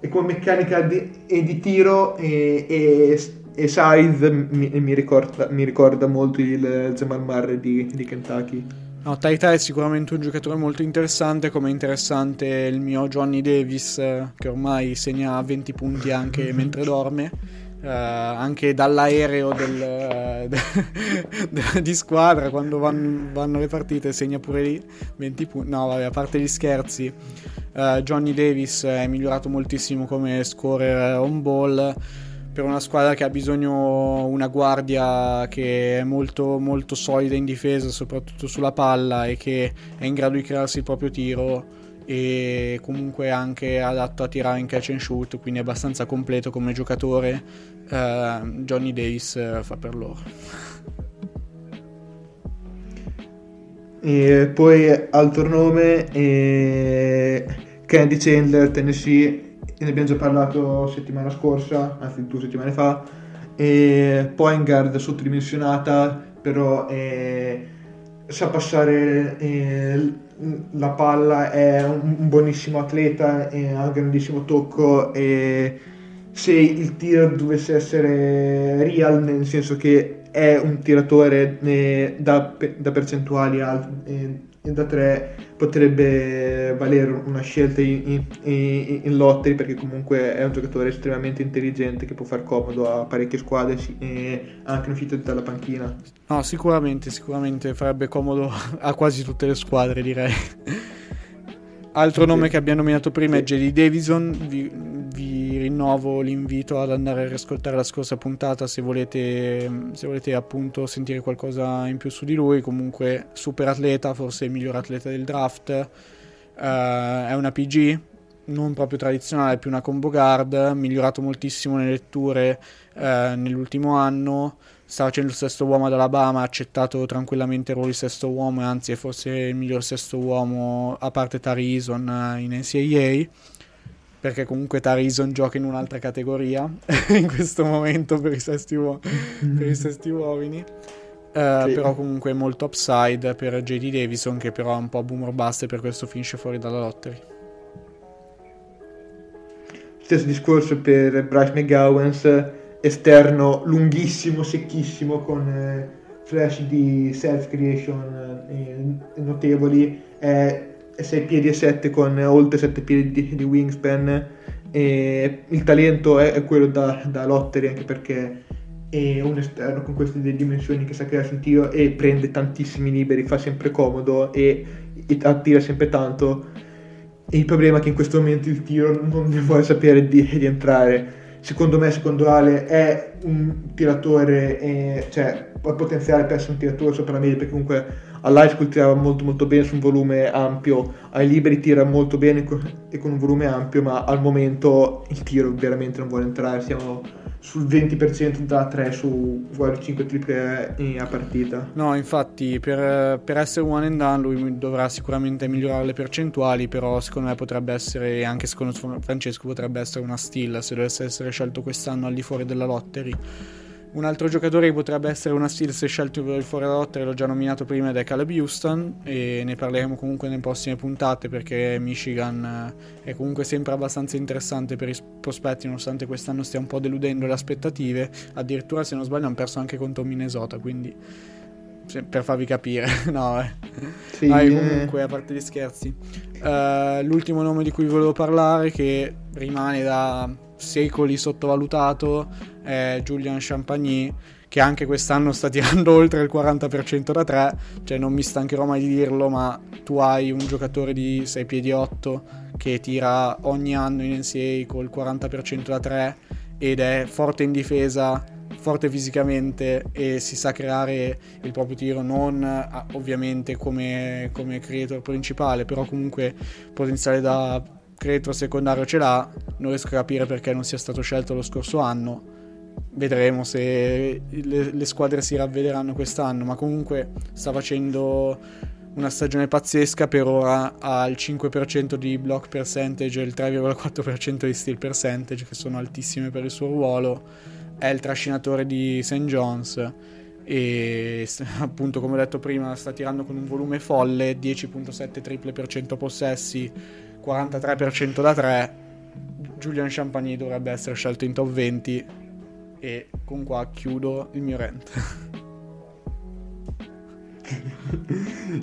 e come meccanica di, e di tiro e, e e size mi, mi, ricorda, mi ricorda molto il Jamal Murray di, di Kentucky. No, Taita è sicuramente un giocatore molto interessante, come interessante il mio Johnny Davis, che ormai segna 20 punti anche mentre dorme. Uh, anche dall'aereo del, uh, di squadra quando vanno, vanno, le partite segna pure lì 20 punti no vabbè a parte gli scherzi uh, Johnny Davis è migliorato moltissimo come scorer on ball per una squadra che ha bisogno una guardia che è molto, molto solida in difesa, soprattutto sulla palla e che è in grado di crearsi il proprio tiro e comunque anche adatto a tirare in catch and shoot, quindi abbastanza completo come giocatore. Uh, Johnny Davis uh, fa per loro. E poi altro nome, eh, Candy Chandler, Tennessee ne abbiamo già parlato settimana scorsa, anzi due settimane fa, e point guard sottodimensionata, però eh, sa passare eh, la palla, è un, un buonissimo atleta, ha un grandissimo tocco e se il tiro dovesse essere real, nel senso che è un tiratore eh, da, da, percentuali alte, eh, da 3 potrebbe valere una scelta in, in, in, lottery perché comunque è un giocatore estremamente intelligente che può far comodo a parecchie squadre anche in uscita dalla panchina. No, sicuramente, sicuramente farebbe comodo a quasi tutte le squadre direi. Altro nome che abbiamo nominato prima è JD Davison, vi, vi, rinnovo l'invito ad andare a riascoltare la scorsa puntata se volete, se volete appunto sentire qualcosa in più su di lui, comunque super atleta, forse il miglior atleta del draft, uh, è una PG, non proprio tradizionale, più una combo guard, migliorato moltissimo nelle letture uh, nell'ultimo anno, sta facendo il sesto uomo ad Alabama, ha accettato tranquillamente il ruolo di sesto uomo anzi è forse il miglior sesto uomo a parte Tarison eh, in NCAA perché comunque Tarison gioca in un'altra categoria in questo momento per i sesti, uo- per i sesti uomini. Uh, sì. però comunque molto upside per JD Davison che però è un po' boomer bust e per questo finisce fuori dalla lottery. Stesso discorso per Bryce McGowens esterno lunghissimo, secchissimo, con eh, flash di self-creation eh, notevoli, è 6 piedi e 7 con oltre 7 piedi di, di wingspan. E il talento è, è quello da, da lottery anche perché è un esterno con queste dimensioni che sa crearsi un tiro e prende tantissimi liberi, fa sempre comodo e, e attira sempre tanto. E il problema è che in questo momento il tiro non ne vuole sapere di, di entrare secondo me, secondo Ale, è un tiratore, eh, cioè ha potenziale per essere un tiratore sopra la media, perché comunque all'high tirava molto molto bene su un volume ampio, ai liberi tira molto bene e con un volume ampio, ma al momento il tiro veramente non vuole entrare, siamo sul 20% da 3 su 5 triple a partita. No, infatti per, per, essere one and done lui dovrà sicuramente migliorare le percentuali, però secondo me potrebbe essere, anche secondo Francesco, potrebbe essere una steal se dovesse essere scelto quest'anno al di fuori della lottery. Un altro giocatore che potrebbe essere una steal se scelto fuori dalla lotta, l'ho già nominato prima, ed è Caleb Houston e ne parleremo comunque nelle prossime puntate perché Michigan eh, è comunque sempre abbastanza interessante per i prospetti nonostante quest'anno stia un po' deludendo le aspettative. Addirittura se non sbaglio hanno perso anche contro Minnesota, quindi per farvi capire, no, eh. Sì, ah, comunque, a parte gli scherzi, uh, l'ultimo nome di cui volevo parlare, che rimane da secoli sottovalutato è Julian Champagny che anche quest'anno sta tirando oltre il 40% da 3 cioè non mi stancherò mai di dirlo ma tu hai un giocatore di 6 piedi 8 che tira ogni anno in NCAA col 40% da 3 ed è forte in difesa forte fisicamente e si sa creare il proprio tiro non ah, ovviamente come, come creator principale però comunque potenziale da creator secondario ce l'ha, non riesco a capire perché non sia stato scelto lo scorso anno. Vedremo se le, le squadre si ravvederanno quest'anno, ma comunque sta facendo una stagione pazzesca, per ora ha il 5% di block percentage e il 3,4% di steal percentage, che sono altissime per il suo ruolo, è il trascinatore di St. John's e appunto come ho detto prima sta tirando con un volume folle, 10.7 triple per 100 possessi, 43% da 3. Julian Champagny dovrebbe essere scelto in top 20. E con qua chiudo il mio rant.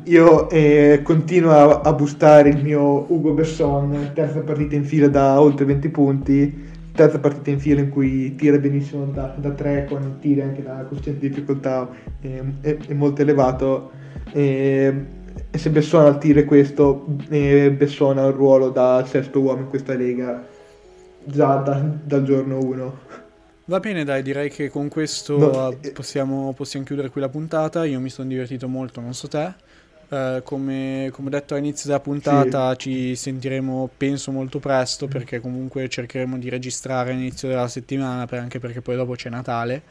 Io eh, continuo a, a boostare il mio Ugo Besson, terza partita in fila da oltre 20 punti, terza partita in fila in cui tira benissimo da, da 3 con tiri anche da coefficiente di difficoltà eh, è, è, molto elevato. Eh, e se Besson al tiro questo, eh, Besson ha un ruolo da sesto uomo in questa lega già da, dal giorno 1. Va bene, dai, direi che con questo no, eh, possiamo, possiamo, chiudere qui la puntata. Io mi sono divertito molto, non so te. Uh, come, come, detto all'inizio della puntata, sì. ci sentiremo penso molto presto perché comunque cercheremo di registrare all'inizio della settimana, per, anche perché poi dopo c'è Natale.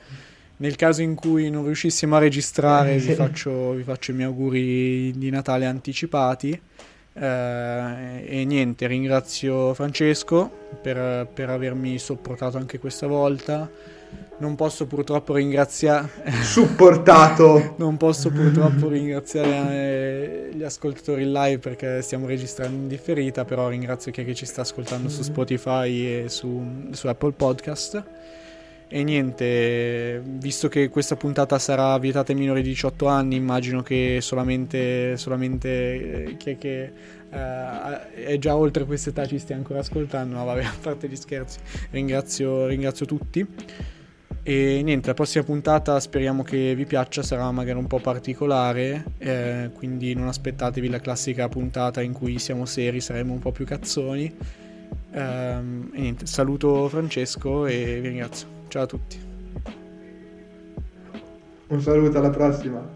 Nel caso in cui non riuscissimo a registrare, vi, faccio, vi faccio i miei auguri di Natale anticipati. Eh, e niente, ringrazio Francesco per, per, avermi sopportato anche questa volta. Non posso purtroppo ringraziare. Supportato! non posso purtroppo ringraziare gli ascoltatori in live perché stiamo registrando in differita. Però ringrazio chi ci sta ascoltando su Spotify e su, su Apple Podcast. E niente, visto che questa puntata sarà vietata ai minori di 18 anni, immagino che solamente, solamente eh, chi è che uh, è già oltre quest'età ci stia ancora ascoltando. No, vabbè, a parte gli scherzi, ringrazio, ringrazio tutti. E niente, la prossima puntata speriamo che vi piaccia, sarà magari un po' particolare, eh, quindi non aspettatevi la classica puntata in cui siamo seri, saremo un po' più cazzoni. Um, e niente, saluto Francesco e vi ringrazio. Ciao a tutti. Un saluto, alla prossima.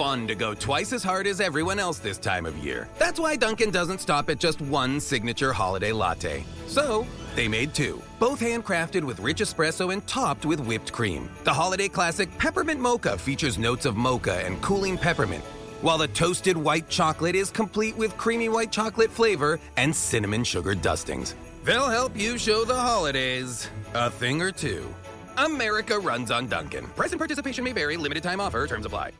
Fun to go twice as hard as everyone else this time of year. That's why Duncan doesn't stop at just one signature holiday latte. So they made two, both handcrafted with rich espresso and topped with whipped cream. The holiday classic Peppermint Mocha features notes of mocha and cooling peppermint, while the toasted white chocolate is complete with creamy white chocolate flavor and cinnamon sugar dustings. They'll help you show the holidays a thing or two. America runs on Duncan. Present participation may vary, limited time offer, terms apply.